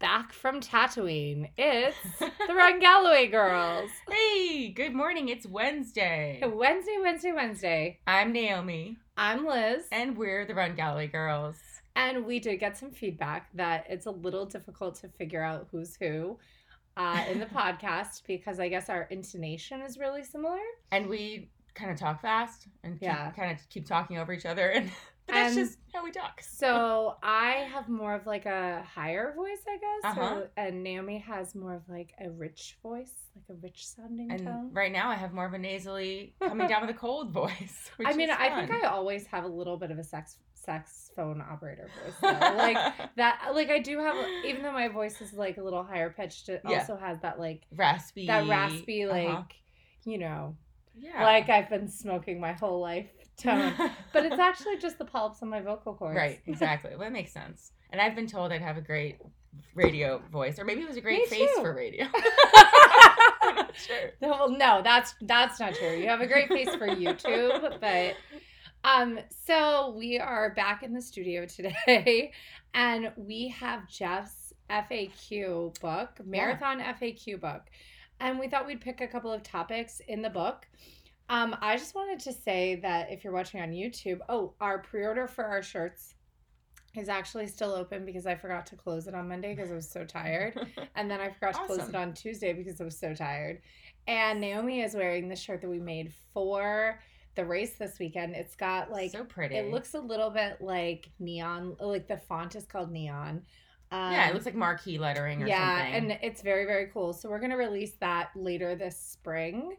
back from Tatooine. It's the Run Galloway girls. Hey, good morning. It's Wednesday. Wednesday, Wednesday, Wednesday. I'm Naomi, I'm Liz. and we're the Run Galloway Girls. And we did get some feedback that it's a little difficult to figure out who's who uh, in the podcast because I guess our intonation is really similar. And we kind of talk fast and Yeah. kind of keep talking over each other. And but that's And- just how we talk. So I have more of like a higher voice, I guess. Uh-huh. So, and Naomi has more of like a rich voice, like a rich sounding And tone. right now I have more of a nasally coming down with a cold voice. Which I mean, I think. I always have a little bit of a sex sex phone operator voice. Though. like that, like I do have, even though my voice is like a little higher pitched, it Yeah. also has that like raspy. that raspy, like uh-huh. you know, yeah. like I've been smoking my whole life tone. but it's actually just the polyps on my vocal cords. right, exactly. Well, that makes sense. And I've been told I'd have a great radio voice, or maybe it was a great Me face too. for radio. I'm not sure. No, well, no, that's that's not true. You have a great face for YouTube, but um, so we are back in the studio today, and we have Jeff's FAQ book, marathon FAQ book, and we thought we'd pick a couple of topics in the book. Um, I just wanted to say that if you're watching on YouTube, oh, our pre-order for our shirts is actually still open because I forgot to close it on Monday because I was so tired. And then I forgot to close it on Tuesday because I was so tired. And Naomi is wearing the shirt that we made for the race this weekend. It's got like so pretty. it looks a little bit like neon, like the font is called neon. Um, yeah, it looks like marquee lettering or yeah, something. and it's very very cool. So we're gonna release that later this spring.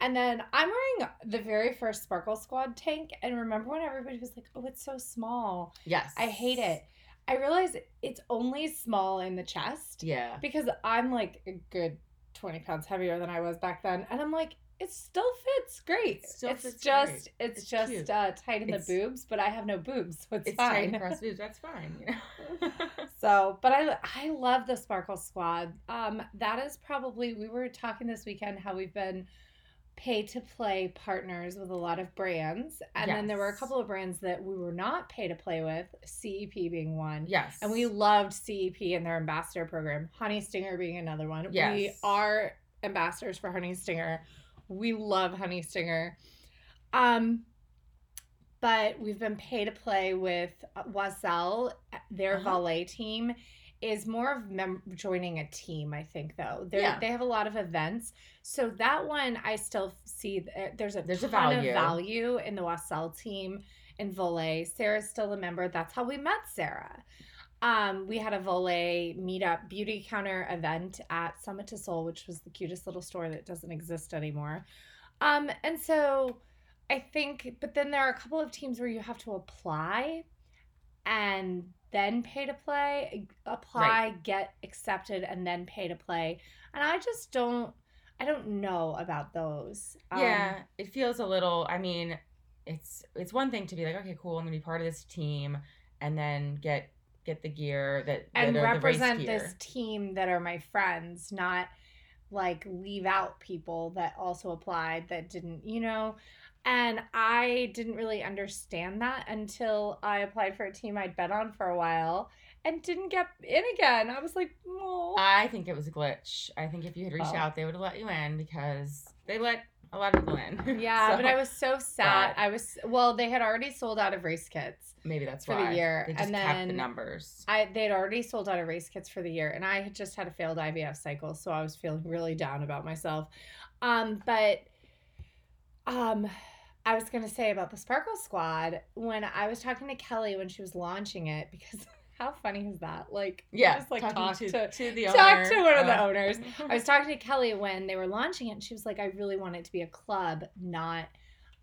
And then I'm wearing the very first Sparkle Squad tank. And remember when everybody was like, "Oh, it's so small." yes, I hate it. I realize it's only small in the chest Yeah, because I'm like a good 20 pounds heavier than I was back then. And I'm like, it still fits great. It still it's fits just great. it's, It's just cute. uh, tight in It's- the boobs, but I have no boobs, so it's, it's tight fine. across boobs. That's fine. You know. So, but I I love the Sparkle Squad. Um, that is probably we were talking this weekend how we've been pay to play partners with a lot of brands, and then there were a couple of brands that we were not pay to play with, CEP being one. yes, And we loved CEP and their ambassador program. Honey Stinger being another one. Yes. We are ambassadors for Honey Stinger. We love Honey Stinger. Um, but we've been pay to play with Oiselle. Their Uh-huh. Volée team is more of mem- joining a team. I think though they Yeah. they have a lot of events. So that one I still see th- there's a There's a value. of value in the Oiselle team in Volée. Sarah's still a member. That's how we met Sarah. Um, we had a Volée meetup Beautycounter event at Summit to Soul, which was the cutest little store that doesn't exist anymore. Um, and so I think, but then there are a couple of teams where you have to apply and then pay to play, apply, get accepted, and then pay to play. And I just don't, I don't know about those. Um, yeah, it feels a little. I mean, it's it's one thing to be like, okay, cool, I'm gonna be part of this team, and then get get the gear that and that race represent this team that are my friends, not like leave out people that also applied that didn't, you know. And I didn't really understand that until I applied for a team I'd bet on for a while and didn't get in again. I was like, oh. I think it was a glitch. I think if you had reached Oh. out, they would have let you in because they let a lot of people in. Yeah, So, but I was so sad. I was well, they had already sold out of race kits. maybe that's why. for the year, They just and kept the then numbers. I they'd already sold out of race kits for the year, and I had just had a failed IVF cycle, so I was feeling really down about myself. Um, but um, I was gonna say about the Sparkle Squad when I was talking to Kelly when she was launching it because how funny is that? Like Yeah, just like talking talk to, to, to the talk owner. to one of the uh, owners. I was talking to Kelly when they were launching it, and she was like, I really want it to be a club, not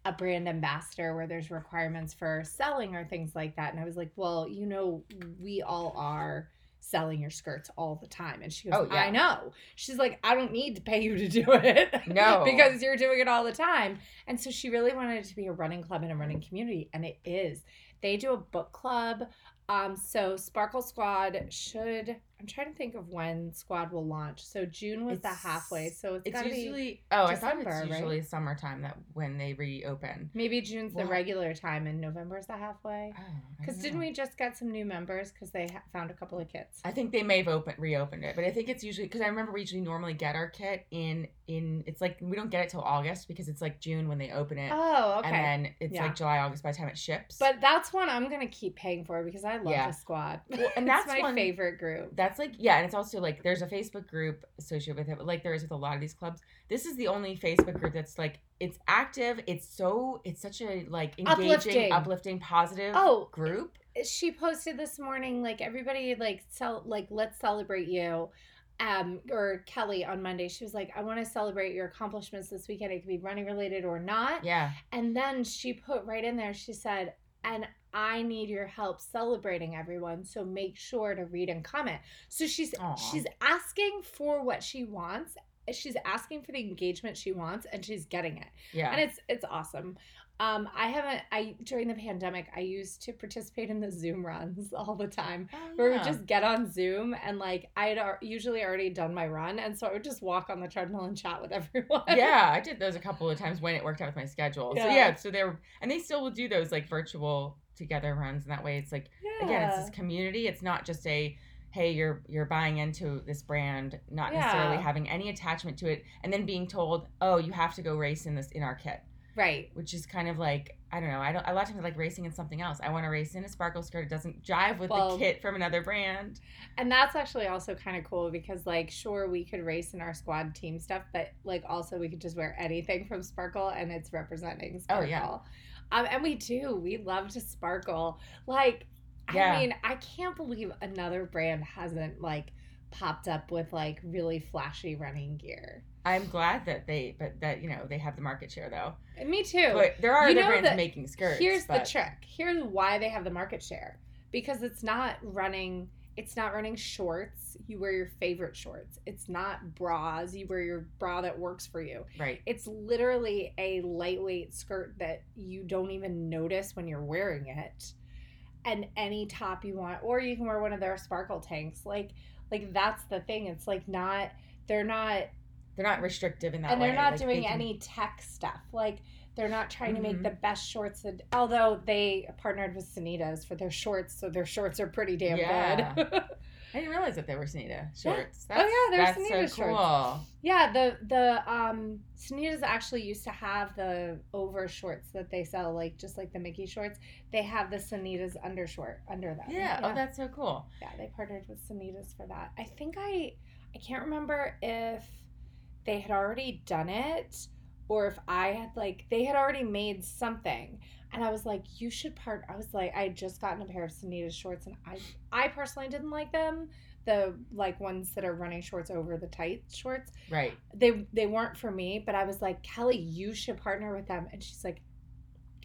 a brand ambassador where there's requirements for selling or things like that. And I was like, Well, you know, we all are selling your skirts all the time. And she goes, Oh, yeah. I know. She's like, I don't need to pay you to do it. No. because you're doing it all the time. And so she really wanted it to be a running club and a running community. And it is. They do a book club. Um, so Sparkle Squad should I'm trying to think of when squad will launch. So June was the halfway. So it's, It's usually oh, I thought December, it's right? usually summertime that when they reopen. maybe June's the regular time and November's the halfway. Oh, Because don't didn't we just get some new members because they ha- found a couple of kits? I think they may have opened reopened it, but I think it's usually because I remember we usually normally get our kit in in it's like we don't get it till August because it's like June when they open it, Oh, okay. and then it's Yeah. like July August by the time it ships. but that's one I'm gonna keep paying for because I love Yeah. the squad. Well, and It's that's my one- favorite group. that's like yeah, and it's also like there's a Facebook group associated with it, like there is with a lot of these clubs. This is the only Facebook group that's like it's active. It's so it's such a like engaging, Uplifting. uplifting, positive Oh, group. she posted this morning like everybody like cel- like let's celebrate you um or kelly on monday she was like i want to celebrate your accomplishments this weekend it could be running related or not Yeah, and then she put right in there she said and i need your help celebrating everyone so make sure to read and comment so she's Aw. she's asking for what she wants she's asking for the engagement she wants and she's getting it yeah. and it's it's awesome um i haven't i during the pandemic i used to participate in the zoom runs all the time Oh, where we just get on zoom and like i had al- usually already done my run and so i would just walk on the treadmill and chat with everyone yeah, I did those a couple of times when it worked out with my schedule. So Yeah. yeah, so they were, and they still will do those like virtual together runs, and that way it's like again, it's this community. It's not just a hey, you're you're buying into this brand, not necessarily having any attachment to it, and then being told, oh, you have to go race in this in our kit, right which is kind of like I don't know. I don't. A lot of times I like racing in something else. I want to race in a sparkle skirt. It doesn't jive with Well- the kit from another brand. and that's actually also kind of cool because like sure we could race in our squad team stuff but like also we could just wear anything from sparkle and it's representing Oh, sparkle yeah. Um, and we do we love to sparkle like Yeah. i mean i can't believe another brand hasn't like popped up with like really flashy running gear I'm glad that they, but that you know they have the market share though. and me too But there are You other brands that- making skirts. here's but- the trick here's why they have the market share because it's not running it's not running shorts. You wear your favorite shorts. It's not bras. You wear your bra that works for you. Right. it's literally a lightweight skirt that you don't even notice when you're wearing it. And any top you want or you can wear one of their sparkle tanks. Like like that's the thing. It's like not they're not They're not restrictive in that and way. they're not Like, doing can- any tech stuff. Like they're not trying to make Mhm. the best shorts that although they partnered with Senita's for their shorts so their shorts are pretty damn Yeah. good I didn't realize that they were Senita shorts. Oh, yeah, they're that's Senita so shorts. cool. yeah the the um Senita's actually used to have the over shorts that they sell like just like the mickey shorts they have the Senita's undershort under them Yeah. Oh, that's so cool. yeah they partnered with Senita's for that i think i i can't remember if they had already done it or if i had like they had already made something and i was like you should part i was like i had just gotten a pair of Senita's shorts and i i personally didn't like them the like ones that are running shorts over the tight shorts Right. they they weren't for me but i was like kelly you should partner with them and she's like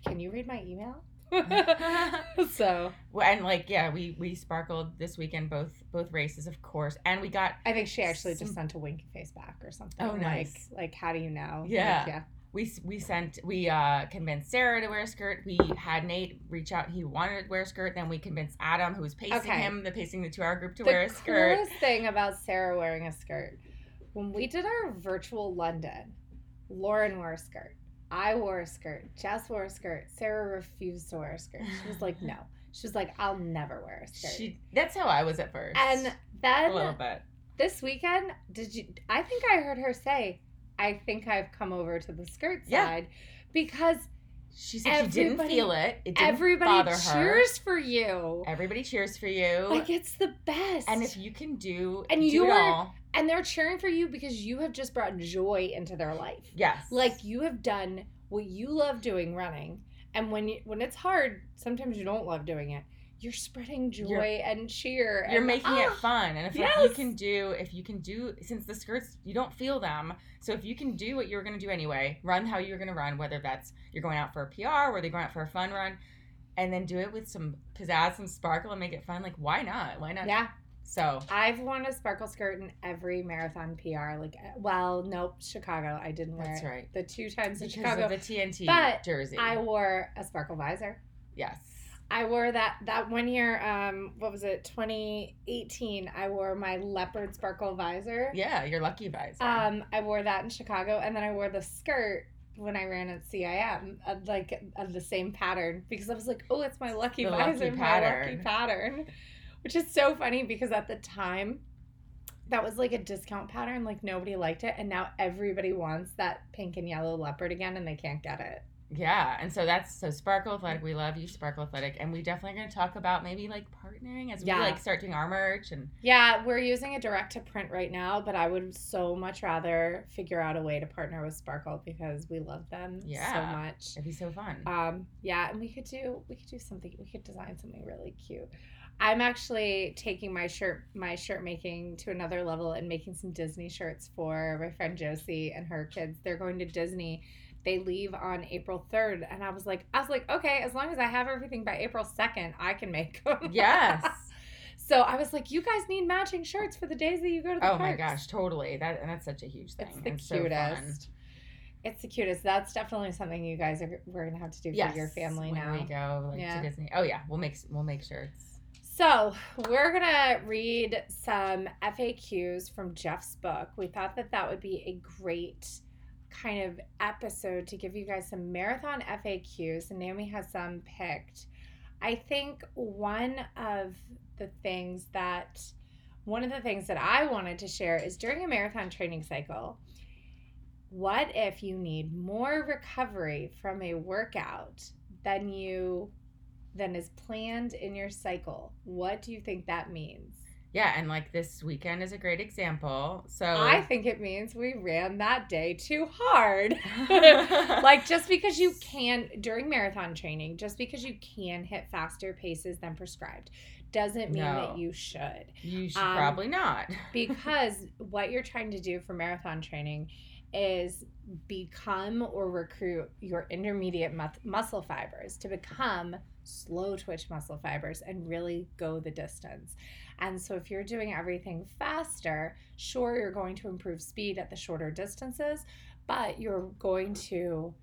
can you read my email so well, and like yeah, we we sparkled this weekend both both races, of course, and we got I think she actually just sent a winky face back or something. Oh, nice. Like, like how do you know? Like, Yeah. yeah. we we sent we uh convinced Sarah to wear a skirt. We had Nate reach out. He wanted to wear a skirt. Then we convinced Adam, who was pacing Okay. him, the pacing the two hour group to The wear a skirt. The coolest thing about Sarah wearing a skirt, when we did our virtual London, Lauren wore a skirt. I wore a skirt. Jess wore a skirt. Sarah refused to wear a skirt. She was like, no. She was like, I'll never wear a skirt. She that's how I was at first. and then a little bit. this weekend, did you? I think I heard her say, "I think I've come over to the skirt Yeah. side," because She said she didn't feel it. It didn't everybody bother her. cheers for you. Everybody cheers for you. Like it's the best. and if you can do And do you're- all, and they're cheering for you because you have just brought joy into their life. yes, Like you have done what you love doing running. And when you when it's hard, sometimes you don't love doing it. You're spreading joy You're- and cheer. you're and, making it ah, fun and if like, you can do if you can do since the skirts you don't feel them so if you can do what you're going to do anyway run how you're going to run whether that's you're going out for a pr whether you're going out for a fun run and then do it with some pizzazz some sparkle and make it fun like why not why not Yeah, so I've worn a sparkle skirt in every marathon PR. Like, well, nope, Chicago. I didn't wear that's it. right The two times in Chicago, of the tnt But jersey I wore a sparkle visor. yes I wore that that one year. Um, what was it? 2018. I wore my leopard sparkle visor. Yeah, your lucky visor. Um, I wore that in Chicago, and then I wore the skirt when I ran at CIM, uh, like of the same pattern, because I was like, oh, it's my lucky The lucky visor, my lucky pattern, which is so funny because at the time. That was like a discount pattern, like nobody liked it, and now everybody wants that pink and yellow leopard again, and they can't get it. Yeah, and so that's so Sparkle Athletic. We love you, Sparkle Athletic, and we definitely going to talk about maybe like partnering as Yeah. we like start doing our merch and Yeah, we're using a direct to print right now, but I would so much rather figure out a way to partner with Sparkle because we love them so much. it'd be so fun. Um, yeah, and we could do we could do something. We could design something really cute. I'm actually taking my shirt my shirt making to another level and making some Disney shirts for my friend Josie and her kids. They're going to Disney. They leave on April 3rd and I was like I was like, "Okay, as long as I have everything by April 2nd, I can make them." yes. So I was like, you guys need matching shirts for the days that you go to the Oh my gosh, totally. That and that's such a huge thing. It's the so fun. cutest. it's the cutest. That's definitely something you guys are we're gonna have to do Yes, for your family when now. we go like Yeah. to Disney. Oh yeah, we'll make we'll make shirts. So we're gonna read some FAQs from Jeff's book. We thought that that would be a great kind of episode to give you guys some marathon FAQs, and Naomi has some picked. I think one of the things that one of the things that I wanted to share is during a marathon training cycle. What if you need more recovery from a workout than you than is planned in your cycle? What do you think that means? Yeah, and like this weekend is a great example. So I think it means we ran that day too hard. like just because you can during marathon training, just because you can hit faster paces than prescribed doesn't mean No. that you should. you should um, probably not. because what you're trying to do for marathon training is become or recruit your intermediate mus- muscle fibers to become slow twitch muscle fibers and really go the distance. And so if you're doing everything faster, sure you're going to improve speed at the shorter distances, but you're going to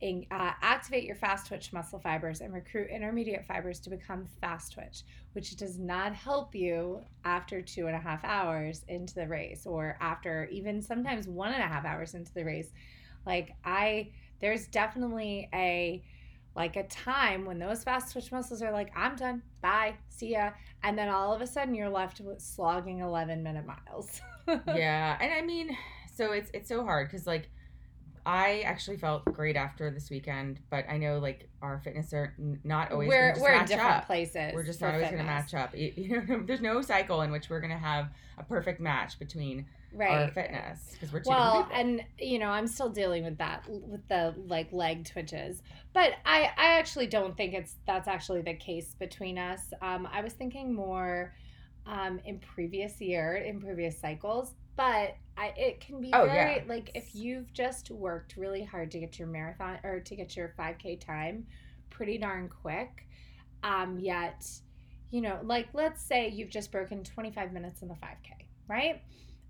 in, uh, activate your fast twitch muscle fibers and recruit intermediate fibers to become fast twitch, which does not help you after two and a half hours into the race or after even sometimes one and a half hours into the race. Like, I, there's definitely a, like a time when those fast twitch muscles are like, I'm done, bye, see ya. And then all of a sudden you're left with slogging 11 minute miles. yeah, and I mean, so it's it's so hard because like I actually felt great after this weekend, but I know like our fitness are n- not always we're we're in different up. places. We're just not always going to match up. You know, there's no cycle in which we're going to have a perfect match between Right. our fitness because we're two well and you know i'm still dealing with that with the like leg twitches but i i actually don't think it's that's actually the case between us um i was thinking more um in previous year in previous cycles but I, it can be Oh, very yeah. like if you've just worked really hard to get your marathon or to get your 5k time pretty darn quick um yet you know like let's say you've just broken 25 minutes in the 5k right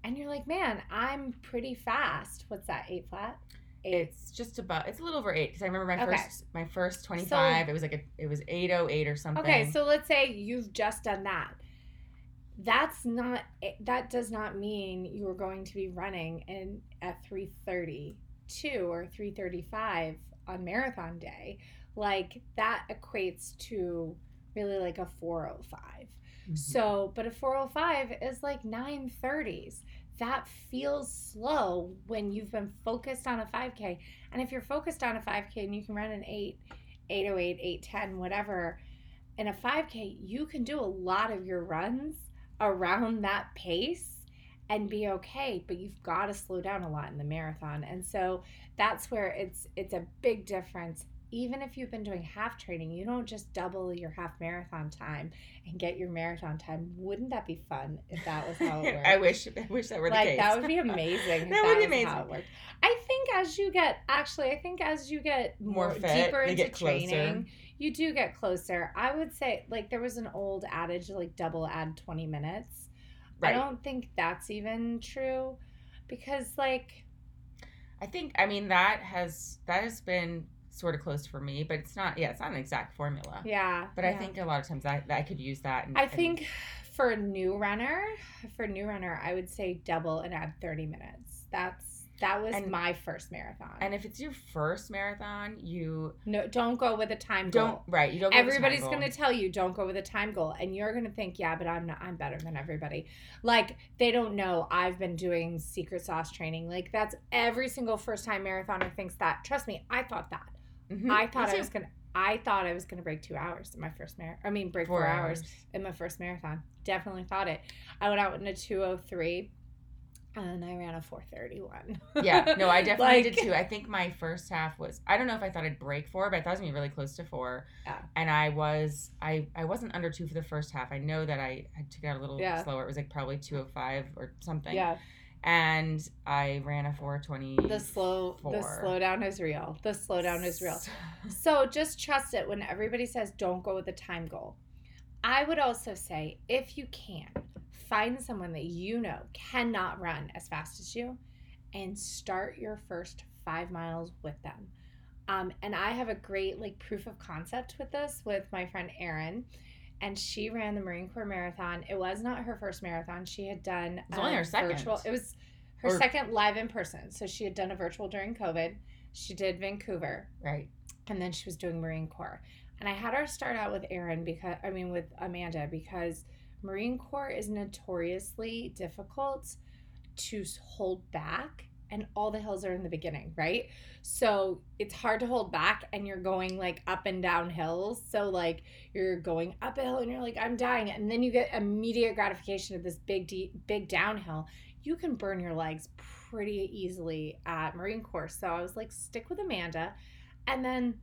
and you're like man i'm pretty fast what's that eight flat eight It's just about it's a little over eight because I remember my Okay. first my first twenty five. it was like a it was eight oh eight or something. okay so let's say you've just done that that's not eh, that does not mean you're going to be running in at 332 or 335 on marathon day like that equates to really like a 405 Mhm. So, but a 405 is like 930s. That feels slow when you've been focused on a 5K. And if you're focused on a 5K and you can run an 8, 808, 810, whatever, in a 5K, you can do a lot of your runs around that pace and be okay, but you've got to slow down a lot in the marathon. And so that's where it's it's a big difference. Even if you've been doing half training, you don't just double your half marathon time and get your marathon time. Wouldn't that be fun if that was how it worked? I wish I wish that were the like case. that would be amazing. if That would be amazing. How it worked. I think as you get actually, I think as you get More more, fit, deeper into get training, you do get closer. I would say like there was an old adage like double add twenty minutes. I don't think that's even true because like I think I mean that has that has been sort of close for me, but it's not. Yeah, it's not an exact formula. Yeah. But I think a lot of times I, I could use that. And, I and- think for a new runner, for a new runner, I would say double and add 30 minutes. That's that was And- my first marathon. and if it's your first marathon, you no, don't go with a time don't goal. right. You don't. go with the time Everybody's going to tell you don't go with a time goal and you're going to think, "Yeah, but I'm not I'm better than everybody." Like they don't know I've been doing secret sauce training. Like that's every single first time marathoner thinks that. Trust me, I thought that. Mhm, I thought I was going to I thought I was to break 2 hours in my first marathon. I mean, break 4, hours. in my first marathon. Definitely thought it. I went out in a 203 and I ran a 431. yeah, no, I definitely Like- did too. I think my first half was I don't know if I thought I'd break four, but I thought it was gonna be really close to four. Yeah. And I was I I wasn't under two for the first half. I know that I had to get a little Yeah. slower. It was like probably two oh five or something. Yeah, And I ran a four twenty. the slow the slowdown is real. The slowdown is real. So just trust it when everybody says don't go with a time goal. I would also say if you can, find someone that you know cannot run as fast as you and start your first 5 miles with them. Um, and I have a great like proof of concept with this with my friend Erin. And she ran the Marine Corps Marathon. It was not her first marathon. She had done only um, her second. Virtual. It was her Or- second live in person. So she had done a virtual during COVID. She did Vancouver right. and then she was doing Marine Corps. And I had her start out with Erin because I mean with Amanda because Marine Corps is notoriously difficult to hold back and all the hills are in the beginning, right? So it's hard to hold back and you're going like up and down hills. So like you're going up a hill and you're like I'm dying and then you get immediate gratification of this big deep, big downhill. You can burn your legs pretty easily at Marine Corps. So I was like stick with Amanda and then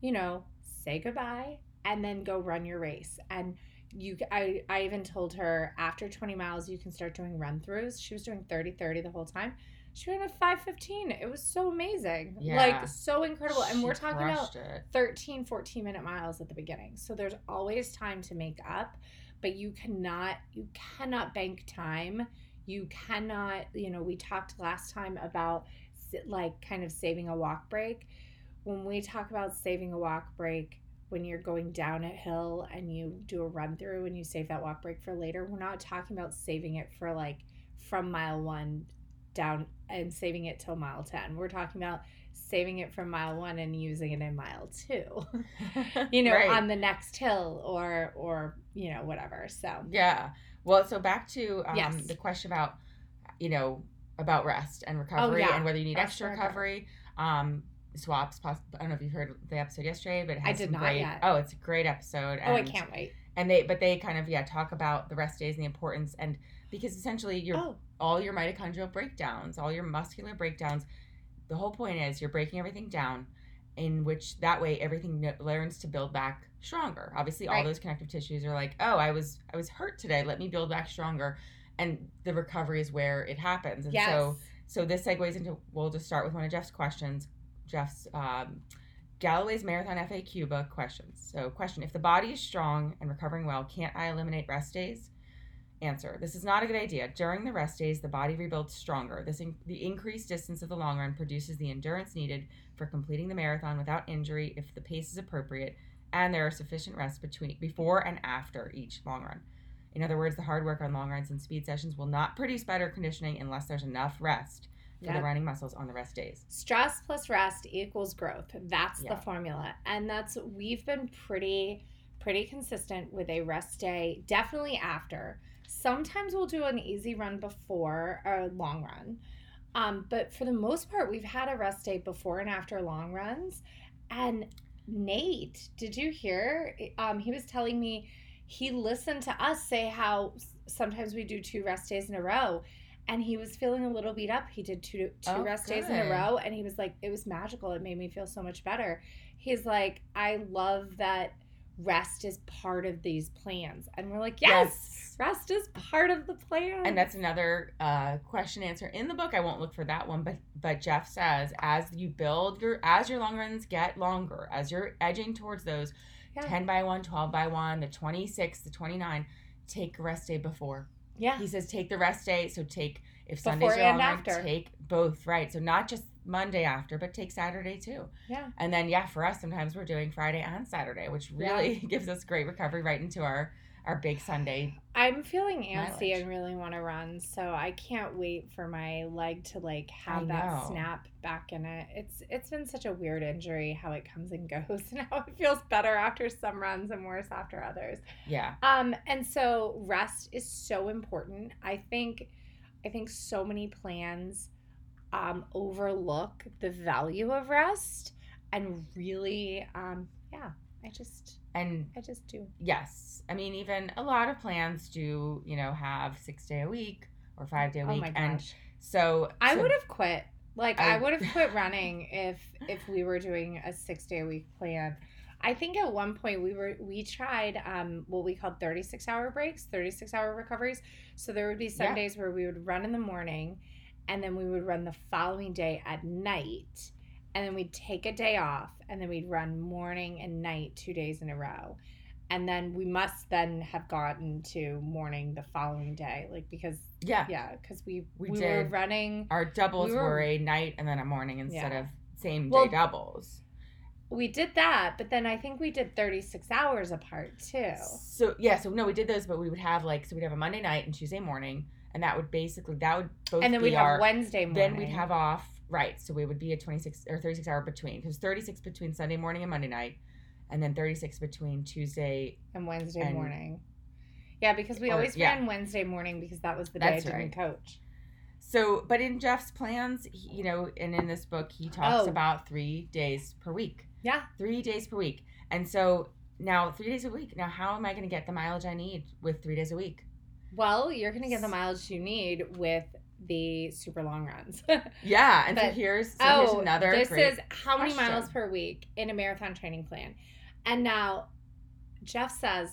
you know say goodbye and then go run your race and you I, I even told her after 20 miles you can start doing run throughs she was doing 30 30 the whole time she ran a 515 it was so amazing. Yeah. like so incredible. And She we're talking about it. 13 14 minute miles at the beginning. So there's always time to make up but you cannot you cannot bank time. You cannot you know we talked last time about like kind of saving a walk break. When we talk about saving a walk break when you're going down a hill and you do a run through and you save that walk break for later we're not talking about saving it for like from mile one down and saving it till mile 10 we're talking about saving it from mile one and using it in mile two you know Right. on the next hill or or you know whatever so Yeah. Well, so back to um, Yes. the question about, you know, about rest and recovery Oh, yeah. and whether you need Rest extra and recovery. Um, swaps. Poss- I don't know if you heard the episode yesterday, but it I did some not great. yet. Oh, it's a great episode. oh i can't wait And they, but they kind of yeah talk about the rest days and the importance and because essentially your oh all your mitochondrial breakdowns, all your muscular breakdowns. The whole point is you're breaking everything down, in which that way everything learns to build back stronger. Obviously, all Right. those connective tissues are like, oh, I was I was hurt today. Let me build back stronger, and the recovery is where it happens. And yes so so this segues into we'll just start with one of Jeff's questions. Jeff's um, Galloway's Marathon FAQ book questions. So question: If the body is strong and recovering well, can't I eliminate rest days? Answer: This is not a good idea. During the rest days, the body rebuilds stronger. This in- the increased distance of the long run produces the endurance needed for completing the marathon without injury if the pace is appropriate and there are sufficient rest between before and after each long run. In other words, the hard work on long runs and speed sessions will not produce better conditioning unless there's enough rest for Yep. the running muscles on the rest days. stress plus rest equals growth that's Yeah. the formula and that's we've been pretty pretty consistent with a rest day definitely after sometimes we'll do an easy run before a long run um, but for the most part we've had a rest day before and after long runs and nate did you hear um, he was telling me he listened to us say how sometimes we do two rest days in a row and he was feeling a little beat up. He did two two Oh, rest days in a row, and he was like, it was magical. It made me feel so much better. He's like, I love that rest is part of these plans, and we're like, yes, rest is part of the plan. And that's another uh, question answer in the book. I won't look for that one, but but Jeff says as you build your as your long runs get longer, as you're edging towards those Yeah. 10 by 1, 12 by 1, the 26, the 29, take a rest day before. yeah, He says take the rest day, so take If Sundays Before and long, after. take both, right? So not just Monday after, but take Saturday too. Yeah. And then yeah, for us sometimes we're doing Friday and Saturday, which Yeah. really gives us great recovery right into our our big Sunday. I'm feeling antsy Mileage. and really want to run, so I can't wait for my leg to like have that snap back in it. It's it's been such a weird injury how it comes and goes and how it feels better after some runs and worse after others. Yeah. Um and so rest is so important. I think I think so many plans um overlook the value of rest and really um yeah, I just And I just do. yes, I mean even a lot of plans do, you know, have 6 day a week or 5 day a Oh week my and so I so- would have quit. Like I, I- would have quit running if if we were doing a six day a week plan. I think at one point we were we tried um what we called 36 hour breaks, 36 hour recoveries. So there would be some Yeah. days where we would run in the morning and then we would run the following day at night and then we'd take a day off and then we'd run morning and night two days in a row. And then we must then have gotten to morning the following day, like because yeah. yeah, because we We we, were running Our doubles We were, were- a night and then a morning instead Yeah. of same day Well- doubles. We did that, but then I think we did 36 hours apart too. So yeah, so no, we did those, but we would have like so we'd have a Monday night and Tuesday morning, and that would basically that would both And then be we'd our have Wednesday morning. then we'd have off right, so we would be a twenty six or thirty six hour between because thirty six between Sunday morning and Monday night, and then thirty six between Tuesday. and Wednesday and- morning. Yeah, because we Or- always yeah. ran Wednesday morning because that was the That's day I didn't right. coach. So, but in Jeff's plans, he, you know, and in this book, he talks Oh. about three days per week. Yeah. three days per week, and so now three days a week. Now, how am I going to get the mileage I need with three days a week? Well, you're going to get the mileage you need with the super long runs. Yeah, and so here's so here's oh, another this is how many question. miles per week in a marathon training plan. And now Jeff says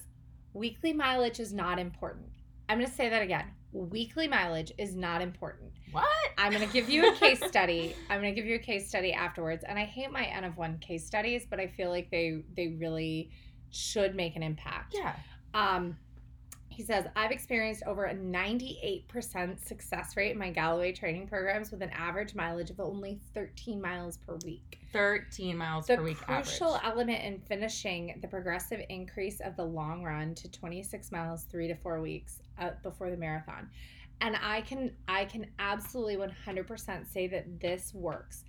weekly mileage is not important. I'm going to say that again. Weekly mileage is not important. what? I'm going to give you a case study. I'm going to give you a case study afterwards. And I hate my N of one case studies, but I feel like they they really should make an impact. Yeah, Um, he says, I've experienced over a 98% success rate in my Galloway training programs with an average mileage of only 13 miles per week. thirteen miles The per week The crucial average. element in finishing the progressive increase of the long run to 26 miles three to four weeks uh, before the marathon. And I can I can absolutely 100% say that this works.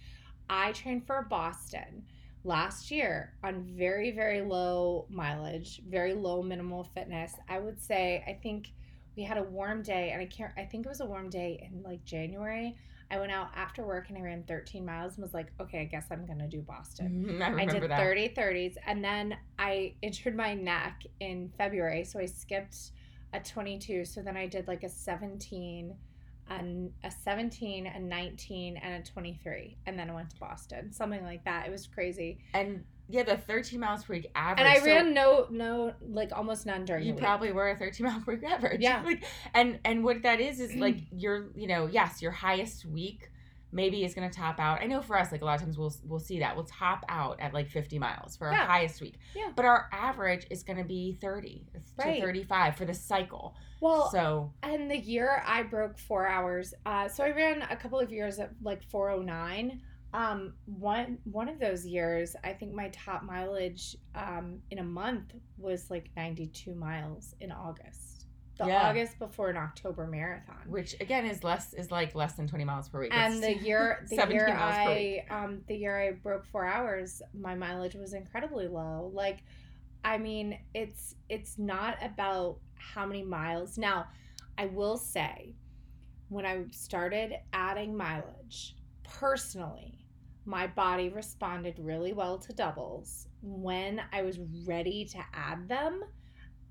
I trained for Boston last year on very very low mileage, very low minimal fitness. I would say I think we had a warm day and I can't I think it was a warm day in like January. I went out after work and I ran 13 miles and was like, okay, I guess I'm going to do Boston. Mhm, I I did that. 30 30s and then I injured my neck in February, so I skipped a 22. So then I did like a 17 and a 17, a 19 and a 23 and then I went to Boston. Something like that. It was crazy. And yeah, the thirteen miles per week average. And I so ran no no like almost none during You probably were a thirteen mile per week average. Yeah. Like, and and what that is is like your you know yes your highest week maybe is going to top out. I know for us like a lot of times we'll we'll see that we'll top out at like fifty miles for our Yeah. highest week. Yeah. But our average is going to be thirty Right. to thirty five for the cycle. Well, so And the year I broke four hours, uh, so I ran a couple of years at like 409. Um, one one of those years, I think my top mileage um, in a month was like 92 miles in August. The Yeah. August before an October marathon. which again is less is like less than twenty miles per week. And It's the year the 17 year I um the year I broke four hours, my mileage was incredibly low. Like, I mean, it's it's not about how many miles. Now, I will say, when I started adding mileage, personally, my body responded really well to doubles when I was ready to add them,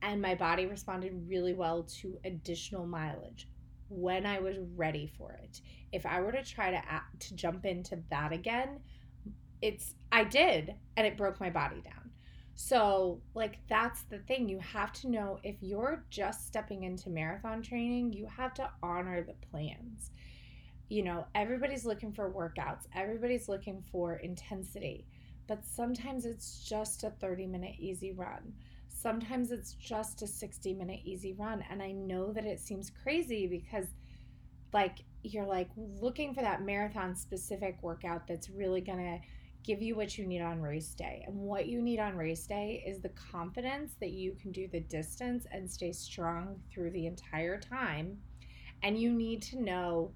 and my body responded really well to additional mileage when I was ready for it. If I were to try to a to jump into that again, it's I did and it broke my body down. So, like that's the thing. You have to know if you're just stepping into marathon training, you have to honor the plans. You know, everybody's looking for workouts. Everybody's looking for intensity. But sometimes it's just a 30-minute easy run sometimes it's just a 60 minute easy run and i know that it seems crazy because like you're like looking for that marathon specific workout that's really going to give you what you need on race day. And what you need on race day is the confidence that you can do the distance and stay strong through the entire time. And you need to know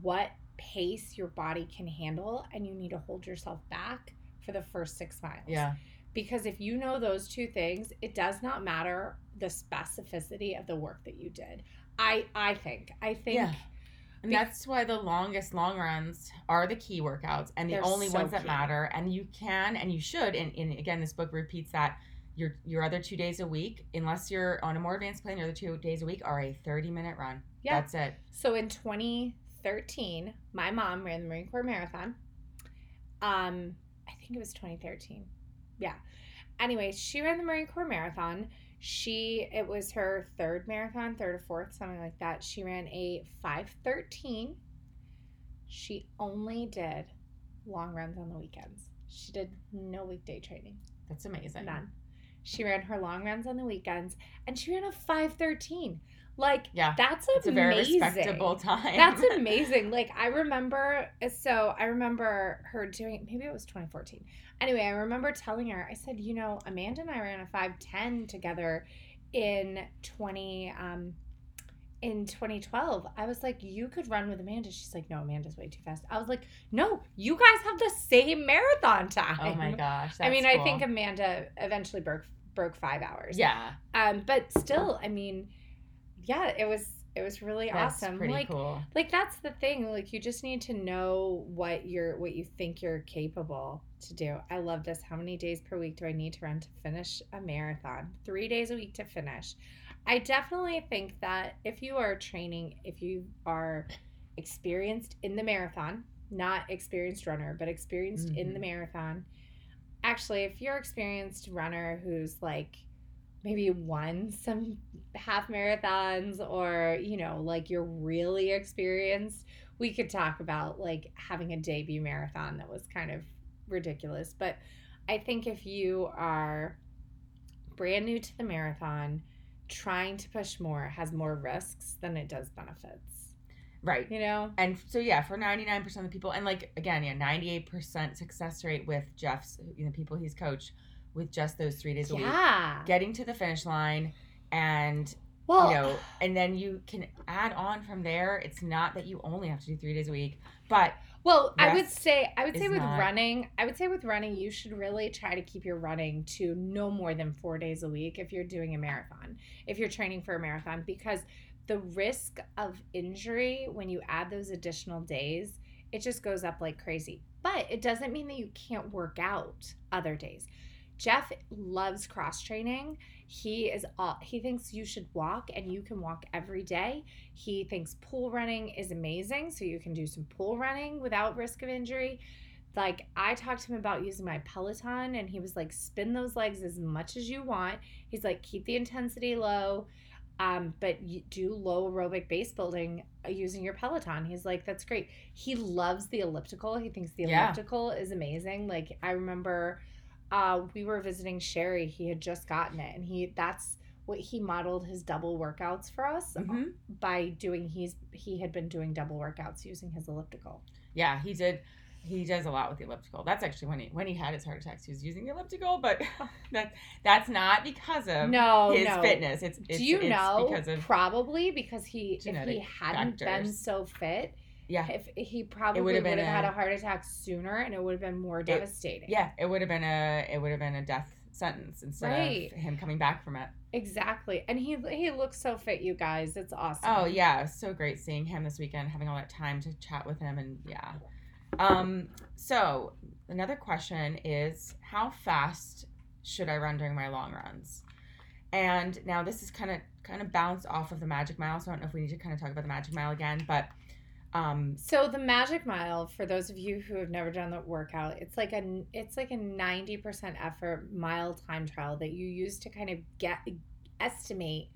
what pace your body can handle and you need to hold yourself back for the first 6 miles. Yeah. Because if you know those two things, it does not matter the specificity of the work that you did. I I think. I think Yeah. And that's why the longest long runs are the key workouts and the only so ones that key. matter. And you can and you should. And, and again, this book repeats that your your other two days a week, unless you're on a more advanced plan, your other two days a week are a 30 minute run. Yeah. That's it. So in 2013, my mom ran the Marine Corps Marathon. Um, I think it was 2013. Yeah. Anyway, she ran the Marine Corps Marathon. She it was her third marathon, third or fourth, something like that. She ran a 513. She only did long runs on the weekends. She did no weekday training. That's amazing. None. She ran her long runs on the weekends and she ran a 513. Like Yeah. that's It's a very respectable time. That's amazing. Like I remember so I remember her doing maybe it was 2014. Anyway, I remember telling her, I said, you know, Amanda and I ran a 510 together in 20 um in 2012. I was like, you could run with Amanda. She's like, no, Amanda's way too fast. I was like, no, you guys have the same marathon time. oh my gosh. I mean, that's I think. Amanda eventually broke broke five hours. Yeah. Um, but still, I mean, yeah, it was it was really That's awesome. pretty like cool. like that's the thing. Like you just need to know what you're what you think you're capable to do. I love this. How many days per week do I need to run to finish a marathon? Three days a week to finish. I definitely think that if you are training, if you are experienced in the marathon, not experienced runner, but experienced in the Mhm. marathon. Actually, if you're experienced runner who's like maybe won some half marathons or, you know, like you're really experienced, we could talk about like having a debut marathon that was kind of ridiculous. But I think if you are brand new to the marathon, trying to push more has more risks than it does benefits. Right. You know? And so yeah, for ninety nine percent of the people, and like again, yeah, ninety eight percent success rate with Jeff's, you know, people he's coached with just those three days a week, getting to the finish line, and Well, you know, and then you can add on from there. It's not that you only have to do three days a week, but Well, I would say I would say with not- running, I would say with running, you should really try to keep your running to no more than four days a week if you're doing a marathon, if you're training for a marathon, because the risk of injury when you add those additional days, it just goes up like crazy. But it doesn't mean that you can't work out other days. Jeff loves cross training. He is all he thinks you should walk and you can walk every day. He thinks pool running is amazing, so you can do some pool running without risk of injury. Like I talked to him about using my Peloton and he was like spin those legs as much as you want. He's like keep the intensity low. Um, but do low aerobic base building uh, using your Peloton. He's like, that's great. He loves the elliptical. He thinks the Yeah. elliptical is amazing. Like I remember uh, we were visiting Sherry. He had just gotten it, and he that's what he modeled his double workouts for us mhm. by doing. He's he had been doing double workouts using his elliptical. yeah, he did. He does a lot with the elliptical. That's actually when he when he had his heart attacks, he was using the elliptical, but that that's not because of no, his no. fitness. It's, it's Do you it's know? because of probably because he if he hadn't been so fit, yeah if he probably would have had a- heart attack sooner, and it would have been more devastating. yeah it would have been a it would have been a death sentence instead Right. of him coming back from it. exactly. And he he looks so fit, you guys. It's awesome. Oh yeah, so great seeing him this weekend, having all that time to chat with him, and yeah. Um. So another question is, how fast should I run during my long runs? And now this is kind of kind of bounced off of the Magic Mile, so I don't know if we need to kind of talk about the Magic Mile again, but um, So the Magic Mile, for those of you who have never done the workout, it's like a it's like a ninety percent effort mile time trial that you use to kind of get estimate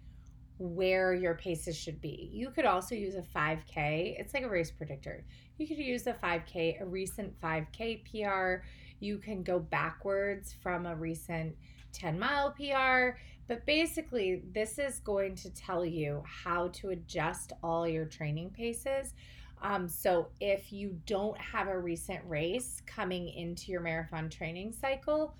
where your paces should be. You could also use a five k. It's like a race predictor. You could use a five k, a recent five k PR. You can go backwards from a recent ten mile PR. But basically, this is going to tell you how to adjust all your training paces. Um, so if you don't have a recent race coming into your marathon training cycle,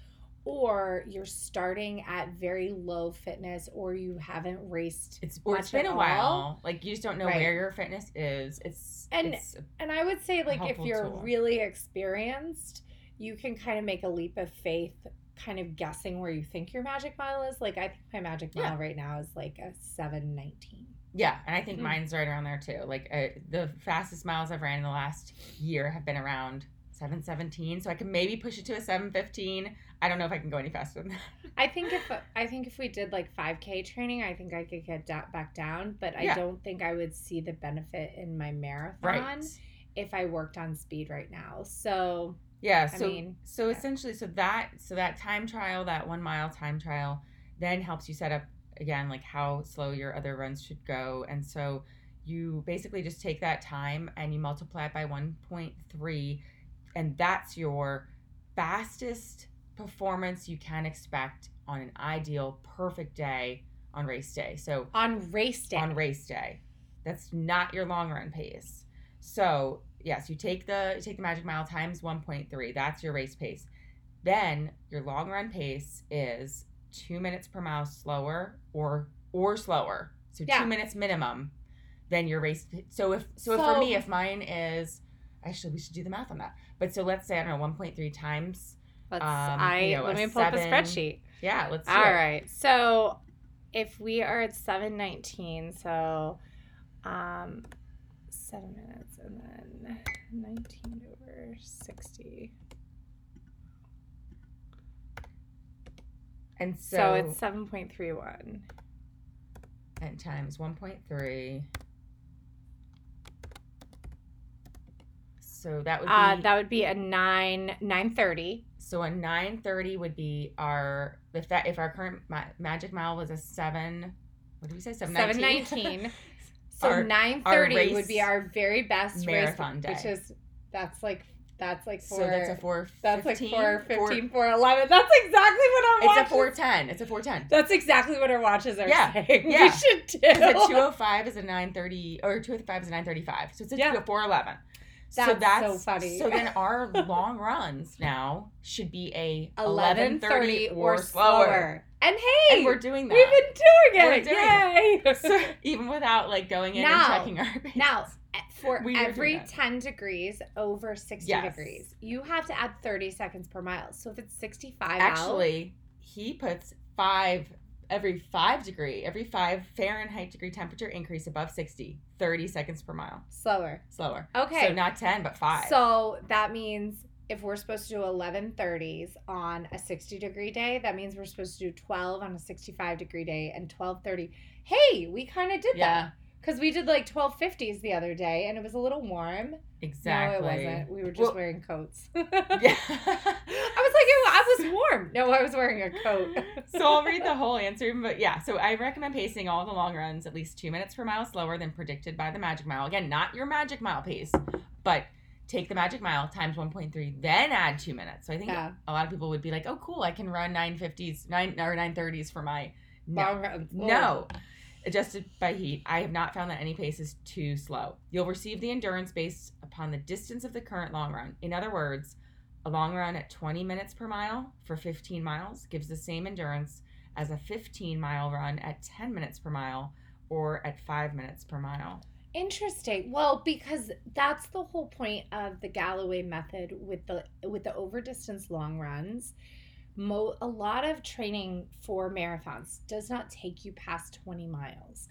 or you're starting at very low fitness, or you haven't raced It's or it's been a all. while. Like you just don't know Right. where your fitness is. It's And- it's, And I would say, like, if you're tool. really experienced, you can kind of make a leap of faith, kind of guessing where you think your magic mile is. Like, I think my magic mile Yeah. right now is like a 719. Yeah, and I think Mhm. mine's right around there too. Like uh, the fastest miles I've ran in the last year have been around seven seventeen. So I can maybe push it to a seven fifteen. I don't know if I can go any faster than that. I think if I think if we did like 5K training, I think I could get da- back down, but I Yeah. don't think I would see the benefit in my marathon Right. if I worked on speed right now. So, Yeah. I So mean, so yeah. essentially, so that so that time trial, that one mile time trial, then helps you set up again like how slow your other runs should go, and so you basically just take that time and you multiply it by one point three, and that's your fastest performance you can expect on an ideal perfect day on race day. So on race day, on race day. That's not your long run pace. So yes, you take the you take the magic mile times 1.3. That's your race pace. Then your long run pace is two minutes per mile slower or or slower. So Yeah. two minutes minimum than your race. So if so, if for me, if mine is actually we should do the math on that. But so let's say I don't know 1.3 times. let's, um, I, you know, let me pull up a spreadsheet. Yeah, let's All it. right. So if we are at 719, so um, seven minutes and then 19 over 60. And so, So, it's 7.31. and times 1.3 so that would be Uh, that would be a 9 930. so a 930 would be our if that if our current ma- magic mile was a 7 what did we say 719 719. So Our- 930 race would be our very best marathon race, day. which is that's like that's like four. So that's a 4 that's like 4 four- 15 411. That's exactly what our it's a watches 410 it's a 410 That's exactly what our watches are Yeah, saying. yeah. We should do. Because a 205 is a 930 or 205 is a 935 so it's a Yeah. 411 so That's that's so funny. So then our long runs now should be a 1130 11:30 or slower. And hey, And we're doing that. we've been doing it. We're it. doing Yay. so even without like going in Now- and checking our paces. now, for We every 10 degrees over 60 Yes. degrees, you have to add 30 seconds per mile. So if it's 65 out, actually he puts five every five degree every five Fahrenheit degree temperature increase above 60 30 seconds per mile slower. slower Okay. so not 10 but five So that means if we're supposed to do 1130s on a 60 degree day, that means we're supposed to do 12 on a 65 degree day and 1230. Hey, we kind of did that. Because we did like 1250s the other day and it was a little warm. exactly No, it wasn't. We were just Well- wearing coats. yeah I was like, "Ew, I was warm. No, I was wearing a coat. so I'll read the whole answer, but yeah. So I recommend pacing all the long runs at least two minutes per mile slower than predicted by the Magic Mile. Again, not your Magic Mile pace, but take the Magic Mile times 1.3, then add two minutes. So I think Yeah. a lot of people would be like, "Oh, cool! I can run 950s, nine or 930s for my no, Long runs. no." Oh. Adjusted by heat, I have not found that any pace is too slow. You'll receive the endurance based upon the distance of the current long run. In other words, a long run at 20 minutes per mile for 15 miles gives the same endurance as a 15 mile run at 10 minutes per mile or at 5 minutes per mile. Interesting. Well, because that's the whole point of the Galloway method with the with the over distance long runs. Mo- a lot of training for marathons does not take you past 20 miles.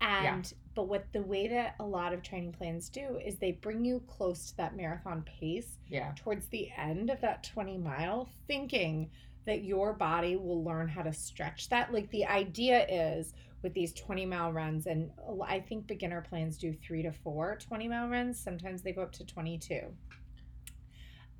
And but what the way that a lot of training plans do is they bring you close to that marathon pace Yeah. towards the end of that 20 mile thinking that your body will learn how to stretch that like the idea is with these 20 mile runs and i think beginner plans do three to four 20 mile runs sometimes they go up to 22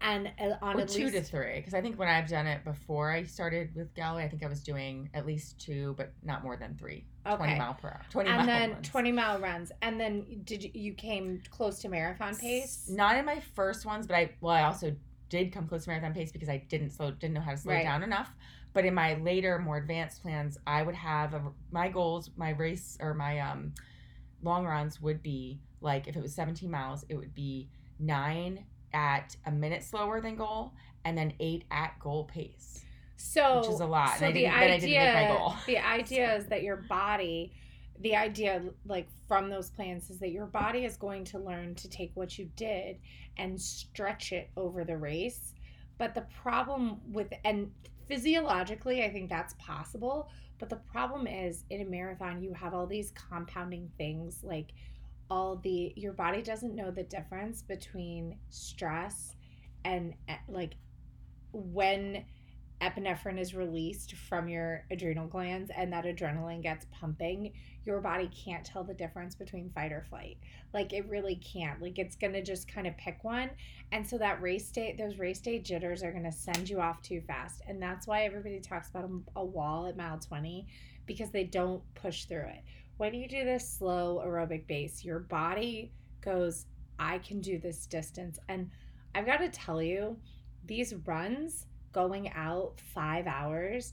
and uh, on at two least to three. Because I think when I've done it before I started with Galloway, I think I was doing at least two, but not more than three. okay. 20 mile per hour. 20 and mile then runs. 20 mile runs and then did you, you came close to marathon pace Not in my first ones, but I well, I also did come close to marathon pace because I didn't slow didn't know how to slow Right. down enough. But in my later, more advanced plans, I would have a, my goals, my race or my um, long runs would be like if it was 17 miles, it would be nine at a minute slower than goal, and then eight at goal pace. So which is a lot. So and the didn't, then I didn't make my idea, the idea is that your body, the idea like from those plans is that your body is going to learn to take what you did and stretch it over the race. But the problem with and physiologically, I think that's possible. But the problem is in a marathon, you have all these compounding things like all the your body doesn't know the difference between stress and eh, like when epinephrine is released from your adrenal glands and that adrenaline gets pumping, your body can't tell the difference between fight or flight. Like it really can't. Like it's going to just kind of pick one. And so that race day, those race day jitters are going to send you off too fast. And that's why everybody talks about a, a wall at mile 20 because they don't push through it. When you do this slow aerobic base, your body goes, I can do this distance. And I've got to tell you, these runs going out five hours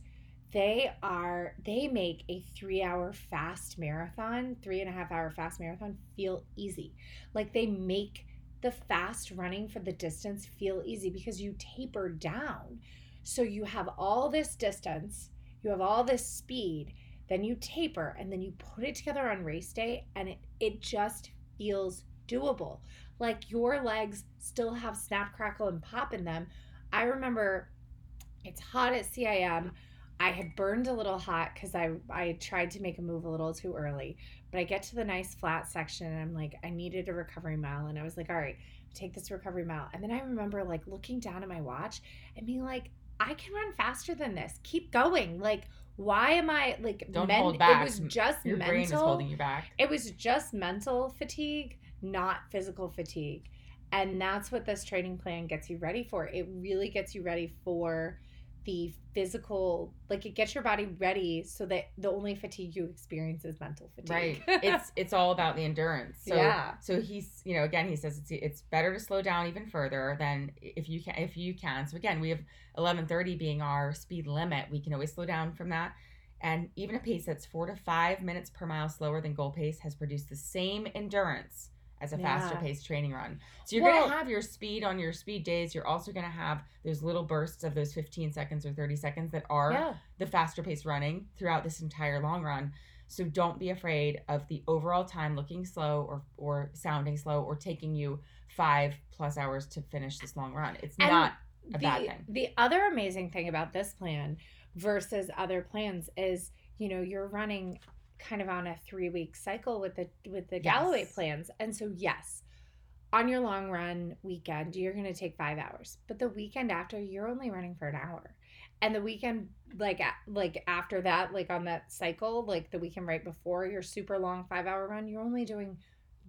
they are they make a three hour fast marathon three and a half hour fast marathon feel easy like they make the fast running for the distance feel easy because you taper down so you have all this distance you have all this speed then you taper and then you put it together on race day and it, it just feels doable like your legs still have snap crackle and pop in them i remember it's hot at CIM. I had burned a little hot because I I tried to make a move a little too early. But I get to the nice flat section and I'm like, I needed a recovery mile. And I was like, all right, take this recovery mile. And then I remember like looking down at my watch and being like, I can run faster than this. Keep going. Like, why am I like Don't men- hold back. It was just Your mental. brain is holding you back. It was just mental fatigue, not physical fatigue. And that's what this training plan gets you ready for. It really gets you ready for the physical, like it gets your body ready so that the only fatigue you experience is mental fatigue. Right. It's it's all about the endurance. So Yeah. so he's you know again he says it's it's better to slow down even further than if you can if you can. So again we have 11:30 being our speed limit. We can always slow down from that. And even a pace that's 4 to 5 minutes per mile slower than goal pace has produced the same endurance as a faster paced training run. So you're Well- going to have your speed on your speed days. You're also going to have those little bursts of those 15 seconds or 30 seconds that are yeah. the faster paced running throughout this entire long run. So don't be afraid of the overall time looking slow or or sounding slow or taking you five plus hours to finish this long run. It's And not a the, bad thing. The other amazing thing about this plan versus other plans is, you know, you're running kind of on a three week cycle with the with the Galloway plans. And so yes, on your long run weekend, you're gonna take five hours. But the weekend after, you're only running for an hour. And the weekend like like after that, like on that cycle, like the weekend right before your super long five hour run, you're only doing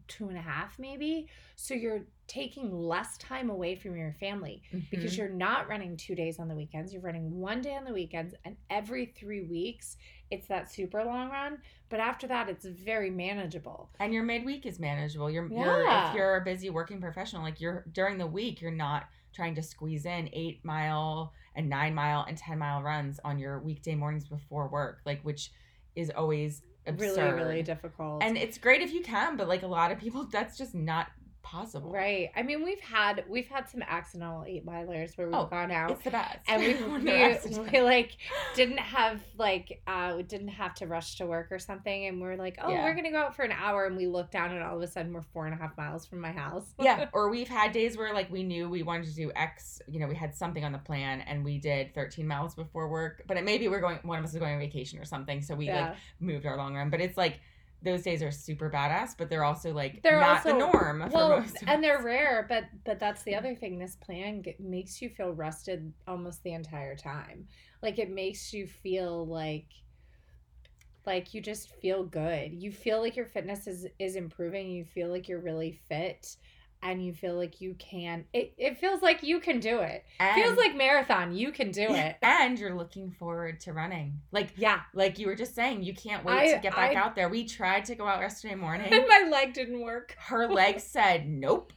two and a half maybe. So you're taking less time away from your family because Mhm. you're not running two days on the weekends. You're running one day on the weekends, and every three weeks, it's that super long run. But after that, it's very manageable. and your midweek is manageable. You're, you're Yeah. if you're a busy working professional, like you're during the week, you're not trying to squeeze in eight mile and nine mile and ten mile runs on your weekday mornings before work, like which is always absurd. Really, really difficult. And it's great if you can, but like a lot of people, that's just not possible. right. I mean, we've had we've had some accidental eight milers where we've Oh, gone out. It's the best. and we, we, we like didn't have like uh we didn't have to rush to work or something and we're like oh Yeah. we're gonna go out for an hour and we look down and all of a sudden we're four and a half miles from my house yeah, or we've had days where like we knew we wanted to do X, you know, we had something on the plan and we did 13 miles before work, but it, maybe we're going, one of us is going on vacation or something, so we yeah like moved our long run. But it's like those days are super badass, but they're also like They're not the also- norm. for well and they're rare but but that's the other thing. This plan get, makes you feel rested almost the entire time. Like it makes you feel like like you just feel good. You feel like your fitness is is improving. You feel like you're really fit and you feel like you can it, it feels like you can do it and, feels like marathon you can do it and you're looking forward to running. Like yeah like you were just saying, you can't wait I- to get back I- out there. We tried to go out yesterday morning. and my leg didn't work Her leg said nope.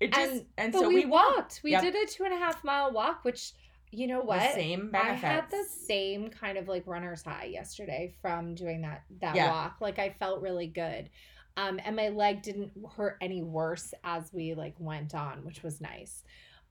It just and, but so we, we, walked. walked we Yep. did a two and a half mile walk which You know what? The same benefits. I had the same kind of like runner's high yesterday from doing that that Yeah. walk. Like I felt really good. Um, and my leg didn't hurt any worse as we like went on, which was nice.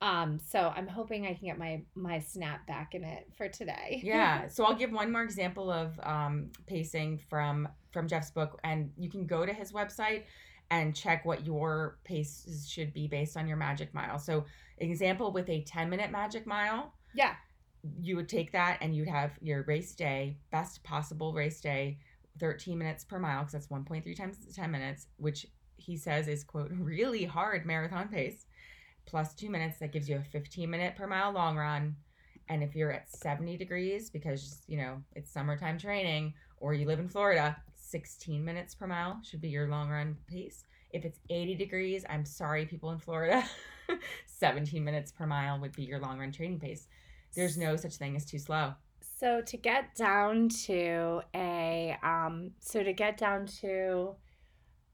Um, so I'm hoping I can get my my snap back in it for today. yeah so i'll give one more example of um, pacing from from jeff's book and you can go to his website and check what your paces should be based on your magic mile so example with a 10 minute magic mile yeah. you would take that and you'd have your race day best possible race day 13 minutes per mile because that's 1.3 times 10 minutes which he says is quote really hard marathon pace plus two minutes that gives you a 15 minute per mile long run. And if you're at 70 degrees because you know it's summertime training or you live in florida 16 minutes per mile should be your long run pace. If it's 80 degrees i'm sorry people in florida 17 minutes per mile would be your long run training pace. There's no such thing as too slow So to get down to a um so to get down to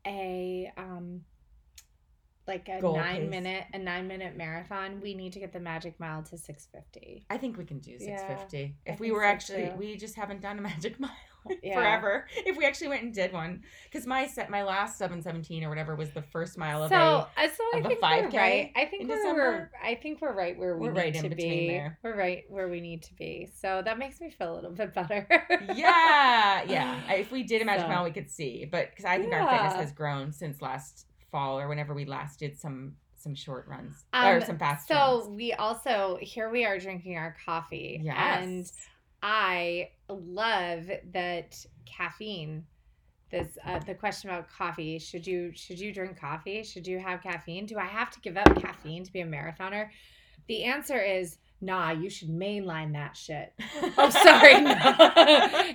a um like a Goal nine pace. minute a nine minute marathon, we need to get the magic mile to six fifty. I think we can do Yeah, 650. I if we were so, actually, too. we just haven't done a magic mile Yeah. forever. If we actually went and did one, because my set, my last 717 or whatever was the first mile of So, a. uh, so I of a think we're 5K right. I think in we're, December? I think we're right where we We're need right in to between be. there. We're right where we need to be. So that makes me feel a little bit better. yeah, yeah. If we did a magic So- mile, we could see, but because I think our fitness has grown since last fall or whenever we last did some some short runs Um, or some fast so runs. we also here we are drinking our coffee. Yes. And I love that caffeine. This uh, the question about coffee. Should you should you drink coffee? Should you have caffeine? Do I have to give up caffeine to be a marathoner? The answer is nah. You should mainline that shit. Oh, sorry. No.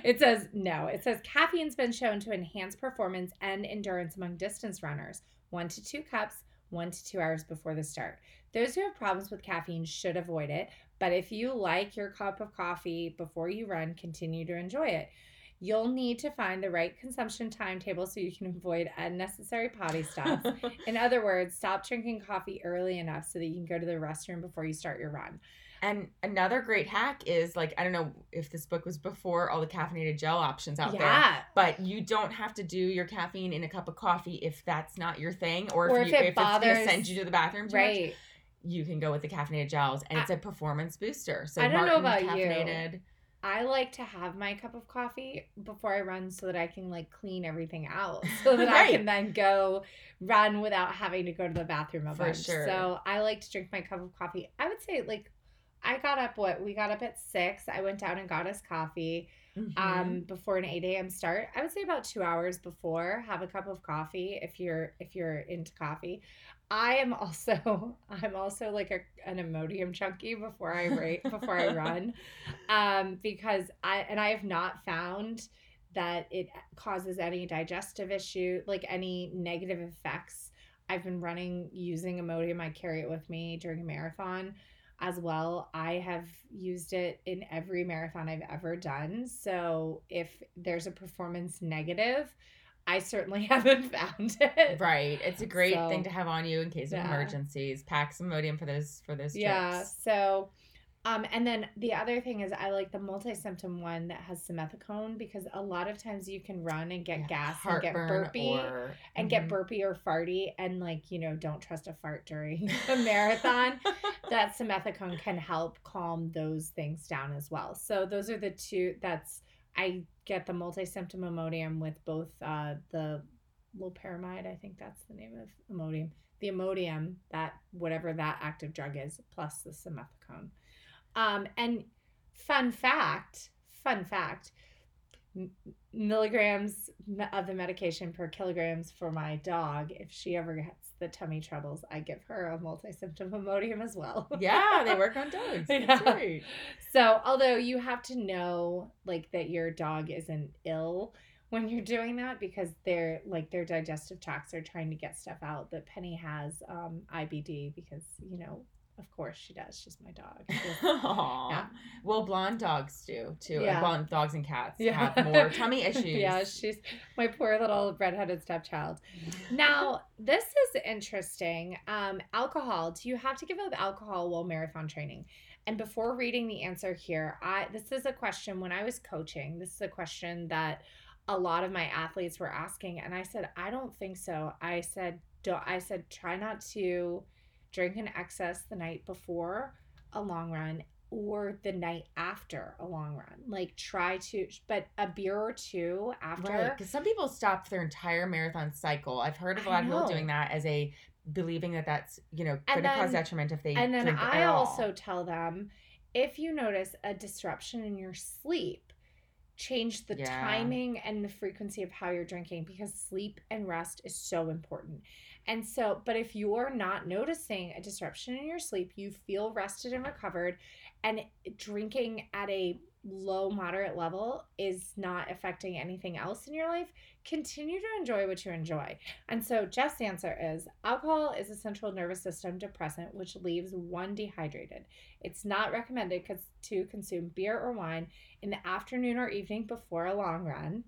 it says no. It says caffeine's been shown to enhance performance and endurance among distance runners. One to two cups, one to two hours before the start. Those who have problems with caffeine should avoid it. But if you like your cup of coffee before you run, continue to enjoy it. You'll need to find the right consumption timetable so you can avoid unnecessary potty stops. In other words, stop drinking coffee early enough so that you can go to the restroom before you start your run. And another great hack is like I don't know if this book was before all the caffeinated gel options out there. But you don't have to do your caffeine in a cup of coffee if that's not your thing, or if, Or you, if it if it's going bothers- to send you to the bathroom too much, Right. You can go with the caffeinated gels, and it's a performance booster. So I don't know about you. I like to have my cup of coffee before I run so that I can like clean everything out so that I can then go run without having to go to the bathroom a For bunch. sure. So I like to drink my cup of coffee. I would say like I got up what we got up at six. I went down and got us coffee Mhm. um before an 8 a.m start i would say about two hours before have a cup of coffee if you're if you're into coffee i am also i'm also like a, an Imodium chunky before i rate before i run um because i and i have not found that it causes any digestive issue like any negative effects i've been running using Imodium i carry it with me during a marathon as well. I have used it in every marathon I've ever done. So if there's a performance negative, I certainly haven't found it. right. It's a great So, thing to have on you in case of emergencies. Pack some Imodium for those for those trips. Yeah. So um and then the other thing is I like the multi-symptom one that has simethicone because a lot of times you can run and get Yeah, gas and get burpy or and Mhm. get burpy or farty and like, you know, don't trust a fart during a marathon. that simethicone can help calm those things down as well. So those are the two that's I get the multi-symptom Imodium with both uh the loperamide, I think that's the name of Imodium. The Imodium, that whatever that active drug is, plus the simethicone. Um and fun fact, fun fact, milligrams of the medication per kilograms for my dog. If she ever gets the tummy troubles, I give her a multi-symptom Imodium as well. yeah, they work on dogs. That's Yeah. right. So, although you have to know like that your dog isn't ill when you're doing that because they're like their digestive tracts are trying to get stuff out. But Penny has um, IBD because you know Of course she does. She's my dog. Aw. Yeah. Well, blonde dogs do too. Yeah. Blonde dogs and cats Yeah. have more tummy issues. yeah, she's my poor little redheaded stepchild. Now, this is interesting. Um, alcohol. Do you have to give up alcohol while marathon training? And before reading the answer here, I this is a question when I was coaching. This is a question that a lot of my athletes were asking, and I said, I don't think so. I said, don't. I said, try not to drink in excess the night before a long run or the night after a long run. Like try to, but a beer or two after. Right, because some people stop their entire marathon cycle. I've heard of a lot of people doing that as a believing that that's you know And could cause detriment if they And then I also tell them if you notice a disruption in your sleep, change the Yeah. timing and the frequency of how you're drinking because sleep and rest is so important. And so, but if you're not noticing a disruption in your sleep, you feel rested and recovered, and drinking at a low, moderate level is not affecting anything else in your life, continue to enjoy what you enjoy. And so Jeff's answer is alcohol is a central nervous system depressant which leaves one dehydrated. It's not recommended to consume beer or wine in the afternoon or evening before a long run.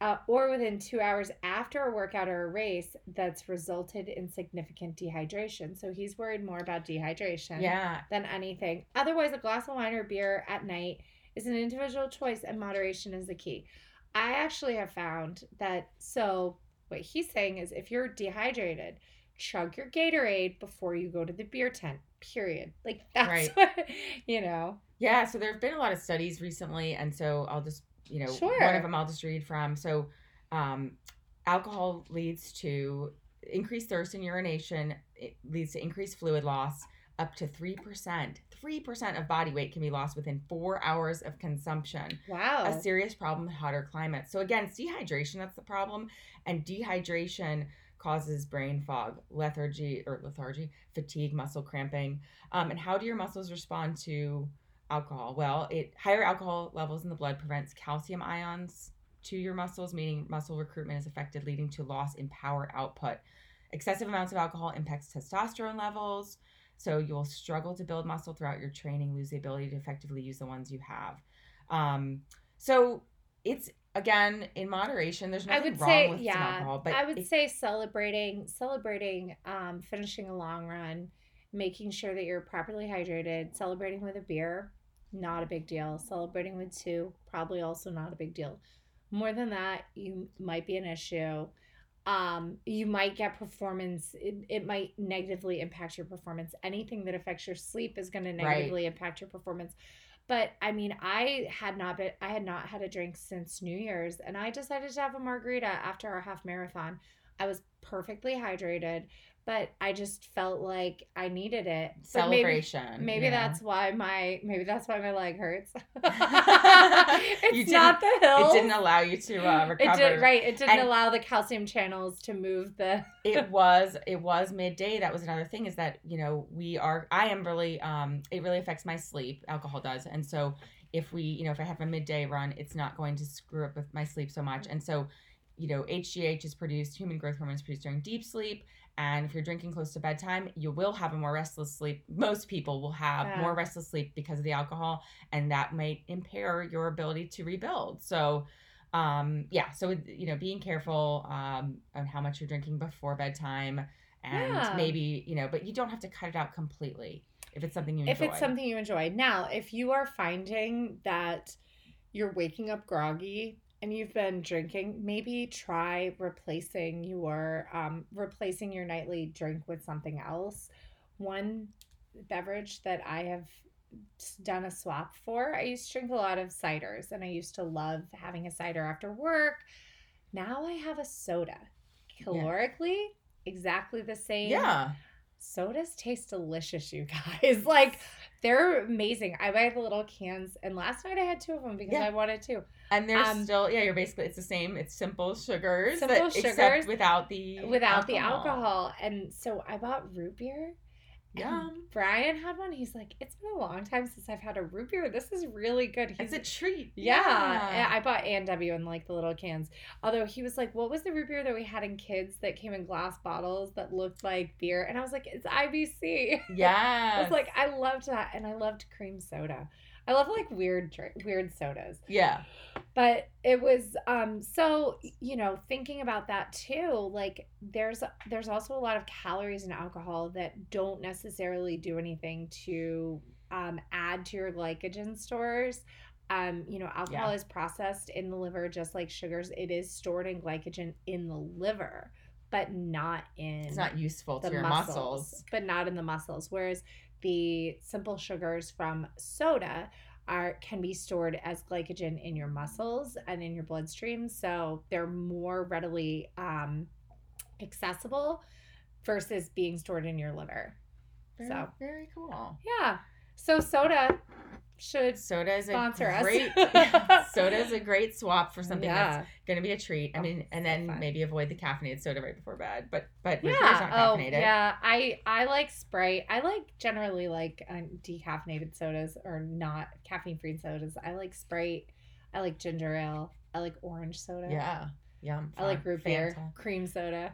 Uh, or within two hours after a workout or a race that's resulted in significant dehydration. So he's worried more about dehydration yeah, than anything. Otherwise, a glass of wine or beer at night is an individual choice, and moderation is the key. I actually have found that. So, what he's saying is if you're dehydrated, chug your Gatorade before you go to the beer tent, period. Like, that's Right. what, you know. yeah. So there have been a lot of studies recently, and so I'll just you know one of them I'll just read from. So, um, alcohol leads to increased thirst and urination. It leads to increased fluid loss. Up to three percent, three percent of body weight can be lost within four hours of consumption. Wow. a serious problem in hotter climates. So again, it's dehydration that's the problem, and dehydration causes brain fog, lethargy or lethargy, fatigue, muscle cramping. Um, and how do your muscles respond to alcohol? Well, it higher alcohol levels in the blood prevents calcium ions to your muscles, meaning muscle recruitment is affected, leading to loss in power output. Excessive amounts of alcohol impacts testosterone levels. So you'll struggle to build muscle throughout your training, lose the ability to effectively use the ones you have. Um, so it's again in moderation. There's I nothing would wrong say, with yeah. alcohol, but I would say celebrating, celebrating, um, finishing a long run, making sure that you're properly hydrated, celebrating with a beer, not a big deal. Celebrating with two, probably also not a big deal. More than that, you might be an issue. Um, you might get performance. It, it might negatively impact your performance. Anything that affects your sleep is going to Right. negatively impact your performance. But I mean, I had not been, I had not had a drink since New Year's, and I decided to have a margarita after our half marathon. I was perfectly hydrated, but I just felt like I needed it. But maybe- celebration. Maybe, yeah. that's why my maybe that's why my leg hurts. You it's not the it didn't allow you to uh, recover. It did right. It didn't And- allow the calcium channels to move the. it was it was midday that was another thing is that you know we are i am really um it really affects my sleep alcohol does and so if we you know if i have a midday run it's not going to screw up with my sleep so much and so you know hgh is produced human growth hormone is produced during deep sleep and if you're drinking close to bedtime you will have a more restless sleep most people will have Yeah. more restless sleep because of the alcohol and that might impair your ability to rebuild so um yeah so you know being careful um on how much you're drinking before bedtime and Yeah. maybe you know but you don't have to cut it out completely if it's something you enjoy If it's something you enjoy. Now, if you are finding that you're waking up groggy and you've been drinking, maybe try replacing your um, replacing your nightly drink with something else. One beverage that I have done a swap for. I used to drink a lot of ciders and I used to love having a cider after work. Now I have a soda. Calorically, exactly the same yeah sodas taste delicious, you guys. Like they're amazing. I buy the little cans, and last night I had two of them because Yeah. I wanted to. And there's Um, still yeah you're basically it's the same it's simple sugars Simple that- except without the without the alcohol. And so I bought root beer, Yum. Brian had one. He's like, it's been a long time since I've had a root beer. This is really good. He's It's a treat. yeah. and I bought A and W in like the little cans. Although he was like, "What was the root beer that we had in kids that came in glass bottles that looked like beer?" And I was like, "It's IBC." Yeah. I was like, I loved that, and I loved cream soda. I love like weird weird sodas. yeah. But it was um so you know thinking about that too. Like there's there's also a lot of calories in alcohol that don't necessarily do anything to um, add to your glycogen stores. Um, you know, alcohol Yeah. is processed in the liver just like sugars. It is stored in glycogen in the liver, but not in It's not useful to the your muscles, muscles. but not in the muscles. Whereas the simple sugars from soda are can be stored as glycogen in your muscles and in your bloodstream, so they're more readily um, accessible versus being stored in your liver. Very, So. very cool. Yeah. So soda should Soda is a Sponsor us. great soda is a great swap for something that's gonna be a treat. I Oh, mean, and then fun. maybe avoid the caffeinated soda right before bed. But but Yeah. Oh, yeah. I I like Sprite. I like generally like um, decaffeinated sodas or not caffeine free sodas. I like Sprite. I like ginger ale. I like orange soda. Yeah. Yum. I like root beer, cream soda.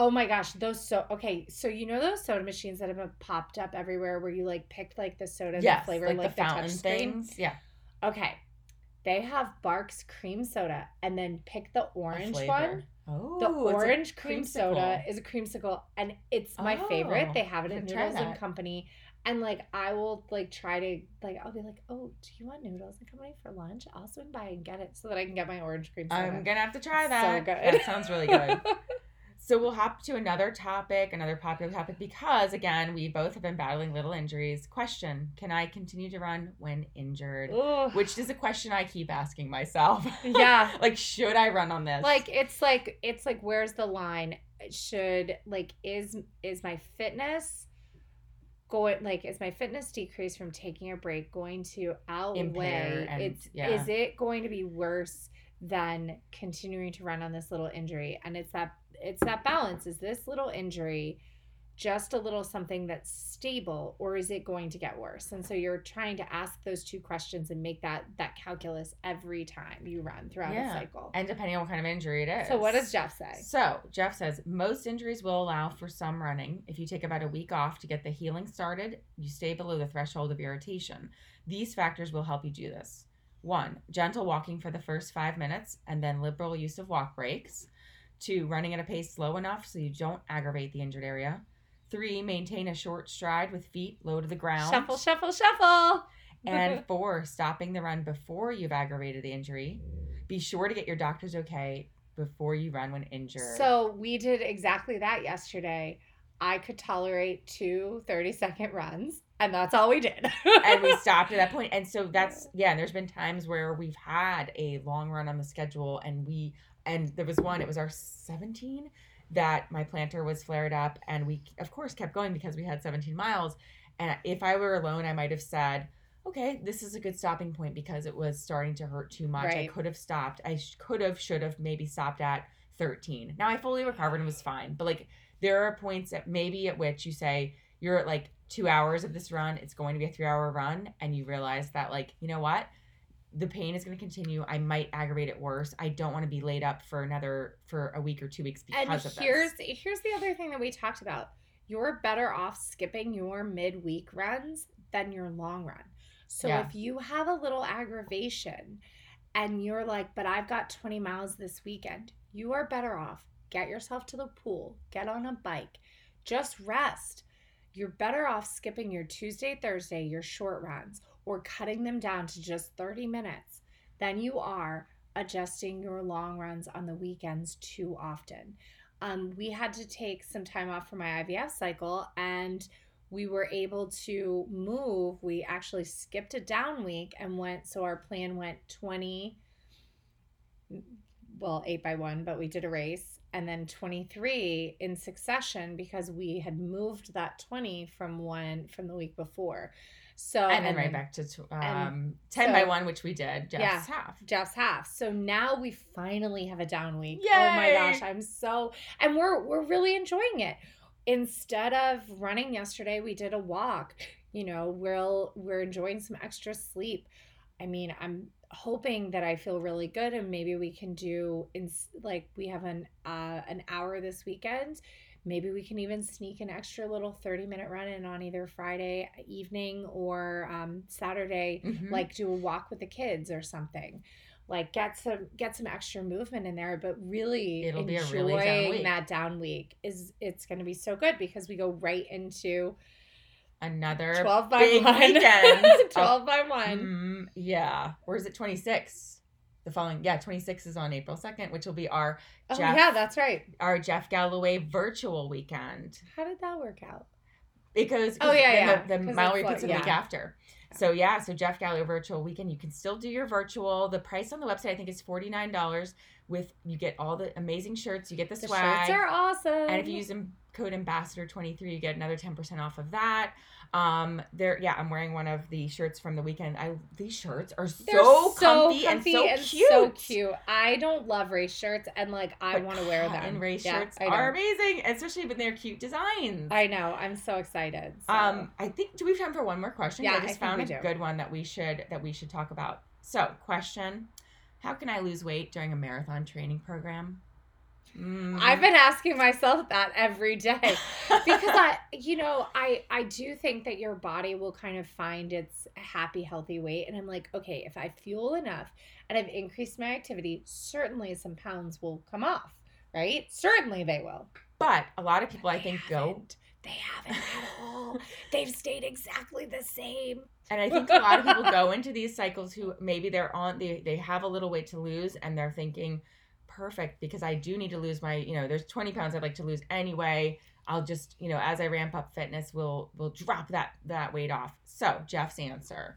Oh my gosh, those so okay. So you know those soda machines that have been popped up everywhere where you like picked like the soda Yes, the flavor like, like, the the, fountain touch things. Yeah. Okay. They have Barq's cream soda and then pick the orange one. Oh, The orange cream soda is a creamsicle and it's my favorite. Oh, They have it at Noodles and. Company. And like I will like try to like I'll be like, oh, do you want Noodles and Company for lunch? I'll swing by and get it so that I can get my orange cream soda. I'm gonna have to try that. So good. That sounds really good. So we'll hop to another topic, another popular topic, because again, we both have been battling little injuries. Question Can I continue to run when injured? Ugh. Which is a question I keep asking myself. yeah. like, should I run on this? Like it's like it's like where's the line? Should like is is my fitness going like is my fitness decrease from taking a break going to outweigh and- it's yeah. is it going to be worse than continuing to run on this little injury? And it's that it's that balance. Is this little injury just a little something that's stable or is it going to get worse and so you're trying to ask those two questions and make that that calculus every time you run throughout Yeah. a cycle and depending on what kind of injury it is. so what does jeff say So Jeff says most injuries will allow for some running. If you take about a week off to get the healing started, you stay below the threshold of irritation. These factors will help you do this. One, gentle walking for the first five minutes and then liberal use of walk breaks. Two, running at a pace slow enough so you don't aggravate the injured area. Three, maintain a short stride with feet low to the ground. shuffle shuffle shuffle And four, stopping the run before you've aggravated the injury. Be sure to get your doctor's okay before you run when injured. so we did exactly that yesterday i could tolerate two 30 second runs and that's all we did and we stopped at that point. And so that's yeah. And there's been times where we've had a long run on the schedule, and we and there was one. It was our 17 that my plantar was flared up, and we of course kept going because we had 17 miles. And if I were alone, I might have said. Okay, this is a good stopping point because it was starting to hurt too much. I could have stopped. I sh- could have, should have, maybe stopped at 13. Now I fully recovered and was fine. But like, there are points that maybe at which you say you're at like two hours of this run it's going to be a three hour run and you realize that like you know what the pain is going to continue. I might aggravate it worse. I don't want to be laid up for another for a week or two weeks because and of here's this. here's the other thing that we talked about. You're better off skipping your midweek runs than your long run. So Yeah. if you have a little aggravation and you're like but i've got 20 miles this weekend you are better off. Get yourself to the pool. Get on a bike. Just rest. You're better off skipping your tuesday thursday your short runs or cutting them down to just 30 minutes than you are adjusting your long runs on the weekends too often. Um, we had to take some time off for my IVF cycle and we were able to move. We actually skipped a down week and went, so our plan went 20, well, 8 by 1, but we did a race, and then 23 in succession because we had moved that 20 from one from the week before. So, and then right back to um, 10 by 1 which we did jeff's Yeah. half Jeff's half. So now we finally have a down week. Oh my gosh, I'm so and we're we're really enjoying it. instead of running yesterday, we did a walk. You know, we'll we're enjoying some extra sleep. I mean, I'm hoping that I feel really good and maybe we can do in like we have an uh an hour this weekend. Maybe we can even sneak an extra little 30 minute run in on either Friday evening or um, Saturday, Mhm. like do a walk with the kids or something. Like get some get some extra movement in there, but really It'll be a enjoying really down week. that down week is it's going to be so good because we go right into Another 12 by big 1. weekend. 12 by 1. Mm, yeah. Or is it 26? The following, yeah, 26 is on April 2nd, which will be our Oh, Jeff- yeah, that's right. our Jeff Galloway virtual weekend. How did that work out? because Oh, yeah, yeah, The, the it's repeats like- the week yeah. after. So yeah, so Jeff Galloway virtual weekend. You can still do your virtual. The price on the website I think is forty nine dollars. With you get all the amazing shirts. You get the, The swag. shirts are awesome. And if you use code ambassador 23 you get another 10% off of that um there yeah i'm wearing one of the shirts from the weekend i these shirts are so, They're comfy, and so cute so cute. I don't love race shirts, and like I want to wear them. cotton race Yeah, shirts I are amazing especially when they're cute designs I know. I'm so excited. so. um i think do we have time for one more question Yeah, i I just think found a do. good one that we should that we should talk about so question how can i lose weight during a marathon training program Mm. I've been asking myself that every day because I, you know, I I do think that your body will kind of find its happy, healthy weight, and I'm like, okay, if I fuel enough and I've increased my activity, certainly some pounds will come off, right? Certainly they will. but a lot of people i think go. They haven't at all. They've stayed exactly the same. And I think a lot of people go into these cycles who maybe they're on they they have a little weight to lose and they're thinking, perfect, because I do need to lose my, you know, there's 20 pounds I'd like to lose anyway. I'll just, you know, as I ramp up fitness, we'll we'll drop that that weight off. So Jeff's answer.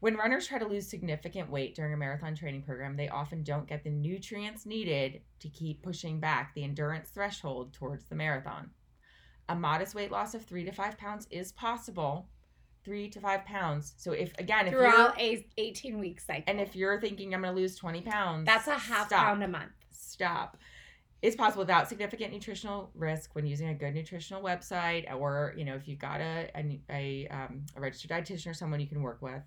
When runners try to lose significant weight during a marathon training program, they often don't get the nutrients needed to keep pushing back the endurance threshold towards the marathon. A modest weight loss of three to five pounds is possible, three to five pounds. So if again, if Throughout you're a 18 week cycle. and if you're thinking I'm going to lose 20 pounds, that's a half stop, pound a month. Stop. It's possible without significant nutritional risk when using a good nutritional website, or you know, if you've got a a, a, um, a registered dietitian or someone you can work with.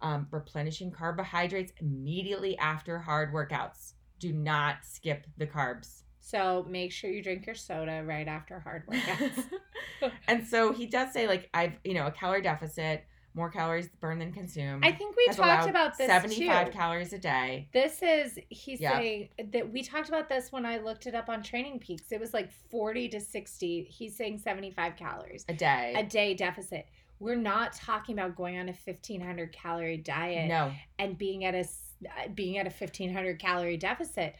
Um, replenishing carbohydrates immediately after hard workouts. Do not skip the carbs. So make sure you drink your soda right after hard workouts. and so he does say, like, I've, you know, a calorie deficit, more calories burned than consumed. I think we has talked about this 75 too. calories a day. This is he's Yeah. saying that we talked about this when I looked it up on Training Peaks. It was like 40 to 60. He's saying 75 calories A day. a day deficit. We're not talking about going on a 1500 calorie diet no. and being at a uh, being at a 1500 calorie deficit.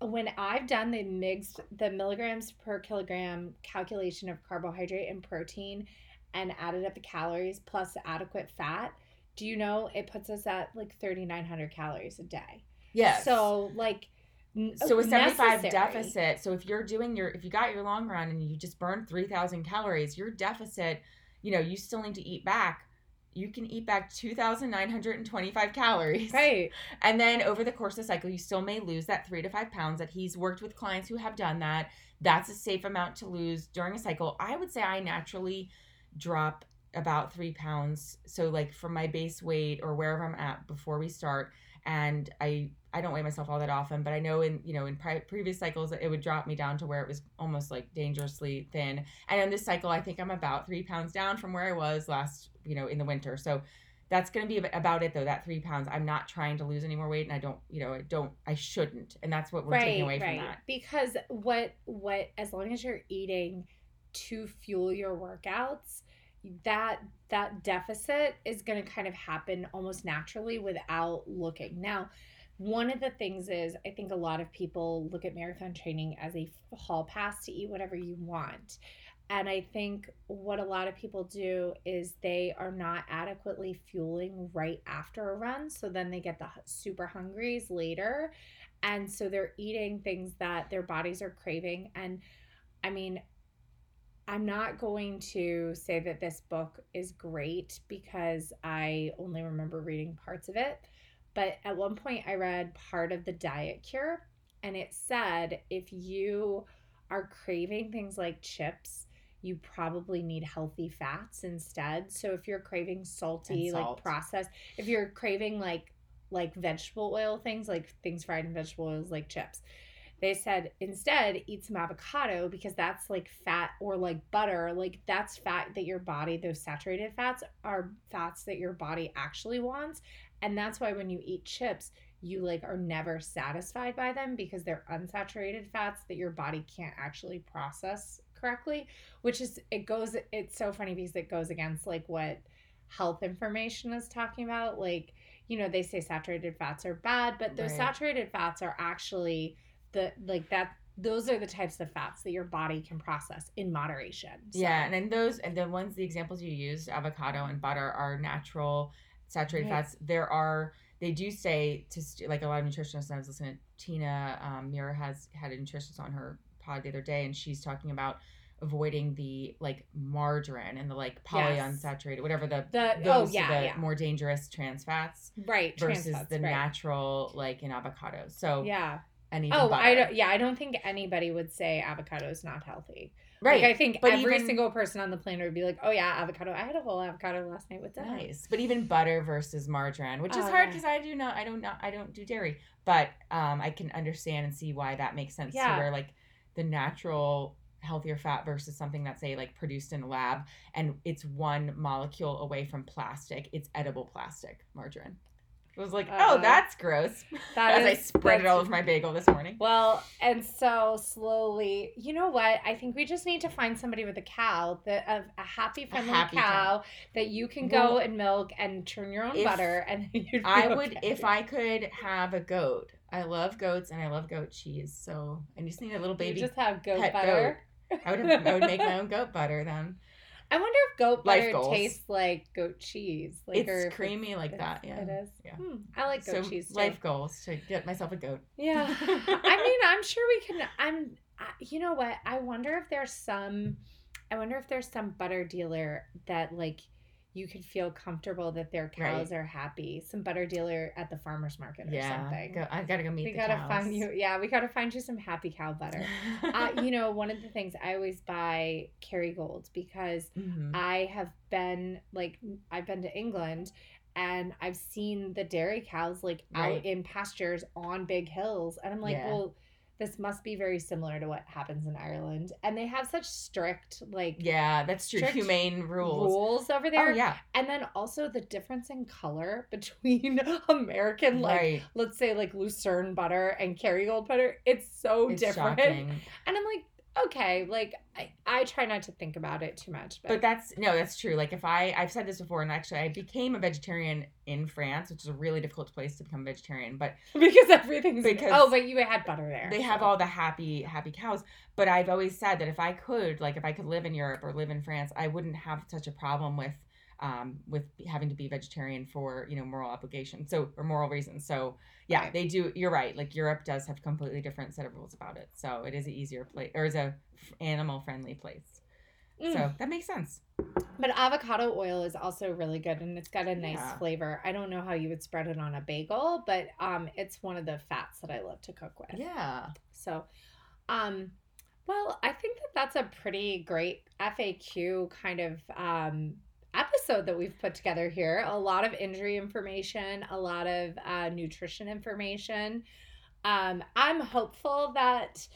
When I've done the mix the milligrams per kilogram calculation of carbohydrate and protein and added up the calories plus adequate fat, do you know it puts us at like 3900 calories a day. Yes. So like so a 75 necessary. deficit so if you're doing your if you got your long run and you just burned 3000 calories your deficit you know you still need to eat back you can eat back 2925 calories. Right. and then over the course of the cycle you still may lose that three to five pounds that he's worked with clients who have done that. That's a safe amount to lose during a cycle. I would say i naturally drop about three pounds. So like from my base weight or wherever i'm at before we start and i i don't weigh myself all that often but i know in you know in pri- previous cycles it would drop me down to where it was almost like dangerously thin. And in this cycle i think i'm about three pounds down from where i was last you know in the winter so that's going to be about it though that three pounds i'm not trying to lose any more weight and i don't you know i don't i shouldn't and that's what we're taking away from that Because what what as long as you're eating to fuel your workouts, that that deficit is going to kind of happen almost naturally without looking. Now, one of the things is I think a lot of people look at marathon training as a hall pass to eat whatever you want. And I think what a lot of people do is they are not adequately fueling right after a run. So then they get the super hungries later. And so they're eating things that their bodies are craving. And I mean, I'm not going to say that this book is great because I only remember reading parts of it. But at one point, I read part of the diet cure, and it said if you are craving things like chips, you probably need healthy fats instead. So if you're craving salty, like processed, if you're craving like like vegetable oil things, like things fried in vegetable oils, like chips, they said instead eat some avocado because that's like fat or like butter. Like that's fat that your body, those saturated fats are fats that your body actually wants. And that's why when you eat chips, you like are never satisfied by them because they're unsaturated fats that your body can't actually process correctly which is it goes it's so funny because it goes against like what health information is talking about like you know they say saturated fats are bad but those Right. saturated fats are actually the like that those are the types of fats that your body can process in moderation So- Yeah, and then those and the ones the examples you used, avocado and butter, are natural saturated Right. fats. There are they do say to like a lot of nutritionists. I was listening to Tina um, Muir has had a nutritionist on her pod the other day, and she's talking about avoiding the like margarine and the like Yes. polyunsaturated whatever the The- those oh, yeah, the yeah. more dangerous trans fats right trans versus fats, the right. natural like in avocados. So yeah and even oh butter. i don't yeah i don't think anybody would say avocado is not healthy right. Like I think But every even- single person on the planet would be like, "Oh yeah, avocado. I had a whole avocado last night with dinner." Nice, but even butter versus margarine, which is Oh, hard yeah. because I do not, I don't not, I don't do dairy, but um, I can understand and see why that makes sense. Yeah. To where like the natural healthier fat versus something that's say like produced in a lab and it's one molecule away from plastic. It's edible plastic margarine. It was like, Uh, oh, that's gross. That As I spread it all over my bagel this morning. Well, and so slowly, you know what? I think we just need to find somebody with a cow that a, a happy, friendly happy cow, cow. that you can Well, go and milk and churn your own butter, and I would if I could have a goat. I love goats and I love goat cheese. So I just need a little You baby just have goat butter. I would have, I would make my own goat butter then. I wonder if goat butter tastes like goat cheese. Like, it's creamy like it's- that. Yeah. It is. Yeah. Hmm, I like goat so cheese too. life goals to get myself a goat. Yeah. I mean, I'm sure we can. I'm. I- You know what? I wonder if there's some. I wonder if there's some butter dealer that like you could feel comfortable that their cows are happy. Some butter dealer at the farmers market or yeah. something. Go, I gotta go meet we gotta cows. find you. Yeah, we gotta find you some happy cow butter. uh, you know, one of the things I always buy Kerrygold because Mhm. I have been like I've been to England and I've seen the dairy cows like out in pastures on big hills and I'm like, Yeah. well, this must be very similar to what happens in Ireland. And they have such strict like Yeah, that's true. Humane rules. rules over there. Oh yeah, And then also the difference in color between American like right. let's say like Lucerne butter and Kerrygold butter. It's so It's different. shocking. And I'm like, okay, like I, I try not to think about it too much, but, But that's no, that's true. Like if I I've said this before, and actually I became a vegetarian in France, which is a really difficult place to become a vegetarian. But because everything's oh, Because oh, but you had butter there. they have all the happy happy cows but i've always said that if i could like if i could live in europe or live in france i wouldn't have such a problem with um with having to be vegetarian for you know moral obligation so or moral reasons so yeah Right. they do you're right like europe does have completely different set of rules about it so it is an easier place or is a animal friendly place Mm. so that makes sense But avocado oil is also really good and it's got a nice Yeah. flavor. I don't know how you would spread it on a bagel, but um it's one of the fats that I love to cook with. yeah So um well, I think that that's a pretty great FAQ kind of um episode that we've put together here. A lot of injury information, a lot of uh, nutrition information. Um, I'm hopeful that,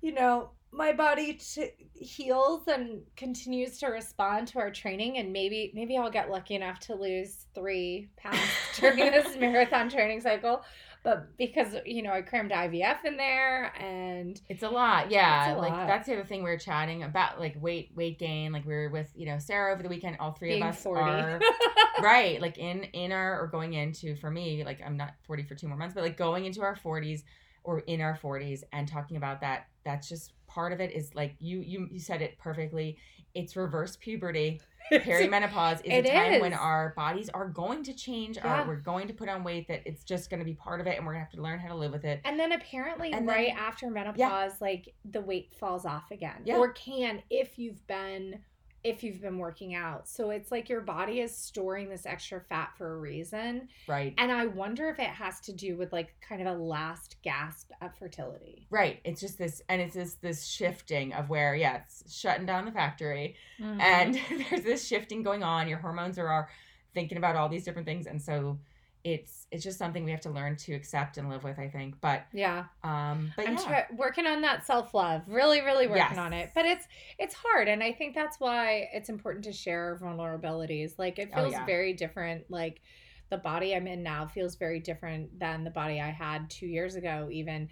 you know, my body t- heals and continues to respond to our training, and maybe maybe I'll get lucky enough to lose three pounds during this marathon training cycle. But because you know I crammed IVF in there, and It's a lot, yeah. A like lot. that's the other thing we were chatting about, like weight weight gain. Like we were with you know Sarah over the weekend. All three being of us forty, are right. Like in in our or going into for me, like I'm not forty for two more months, but like going into our forties or in our forties and talking about that. That's just part of it. Is like you you you said it perfectly. It's reverse puberty. Perimenopause is It a time when our bodies are going to change. Yeah. Our, we're going to put on weight. That it's just going to be part of it, and we're gonna have to learn how to live with it. And then apparently, And right then- after menopause, like the weight falls off again, Yeah. or can if you've been if you've been working out. So it's like your body is storing this extra fat for a reason. Right. And I wonder if it has to do with like kind of a last gasp at fertility. Right. It's just this, and it's this this shifting of where, yeah, it's shutting down the factory, Mhm. and there's this shifting going on. Your hormones are, are thinking about all these different things, and so it's it's just something we have to learn to accept and live with. I think, but yeah. um, but I'm yeah, working on that self love, really, really working Yes. on it. But it's it's hard, and I think that's why it's important to share vulnerabilities. Like it Oh, feels yeah. very different. Like the body I'm in now feels very different than the body I had two years ago, even.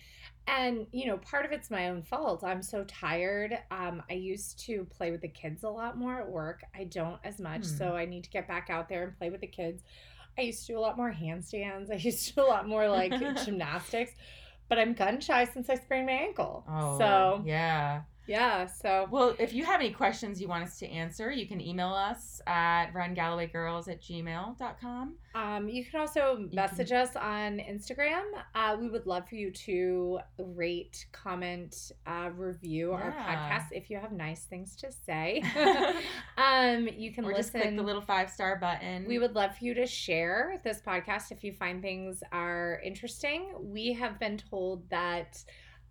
And you know, part of it's my own fault. I'm so tired. Um, I used to play with the kids a lot more at work. I don't as much, Hmm. so I need to get back out there and play with the kids. I used to do a lot more handstands. I used to do a lot more like gymnastics but I'm gun shy since I sprained my ankle. Oh, so yeah. Yeah, so Well, if you have any questions you want us to answer, you can email us at rungallowaygirls at gmail.com. um, you can also message us on Instagram. Uh, we would love for you to rate, comment, uh, review our podcast if you have nice things to say. um, you can or just listen. click the little five star button. We would love for you to share this podcast if you find things are interesting. We have been told that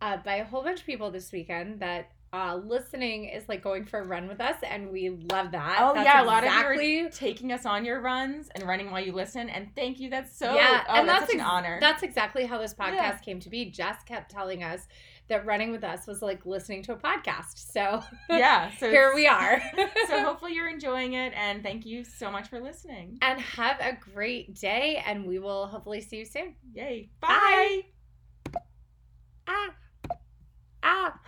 uh, by a whole bunch of people this weekend that uh, listening is like going for a run with us, and we love that. Oh That's yeah, a lot of you are taking us on your runs and running while you listen, and thank you. That's so yeah, oh, and that's, that's such an honor. That's exactly how this podcast Yeah. came to be. Jess kept telling us that running with us was like listening to a podcast. So yeah, so here we are. so hopefully you're enjoying it, and thank you so much for listening. and have a great day, and we will hopefully see you soon. Yay! Bye. Bye. Ah.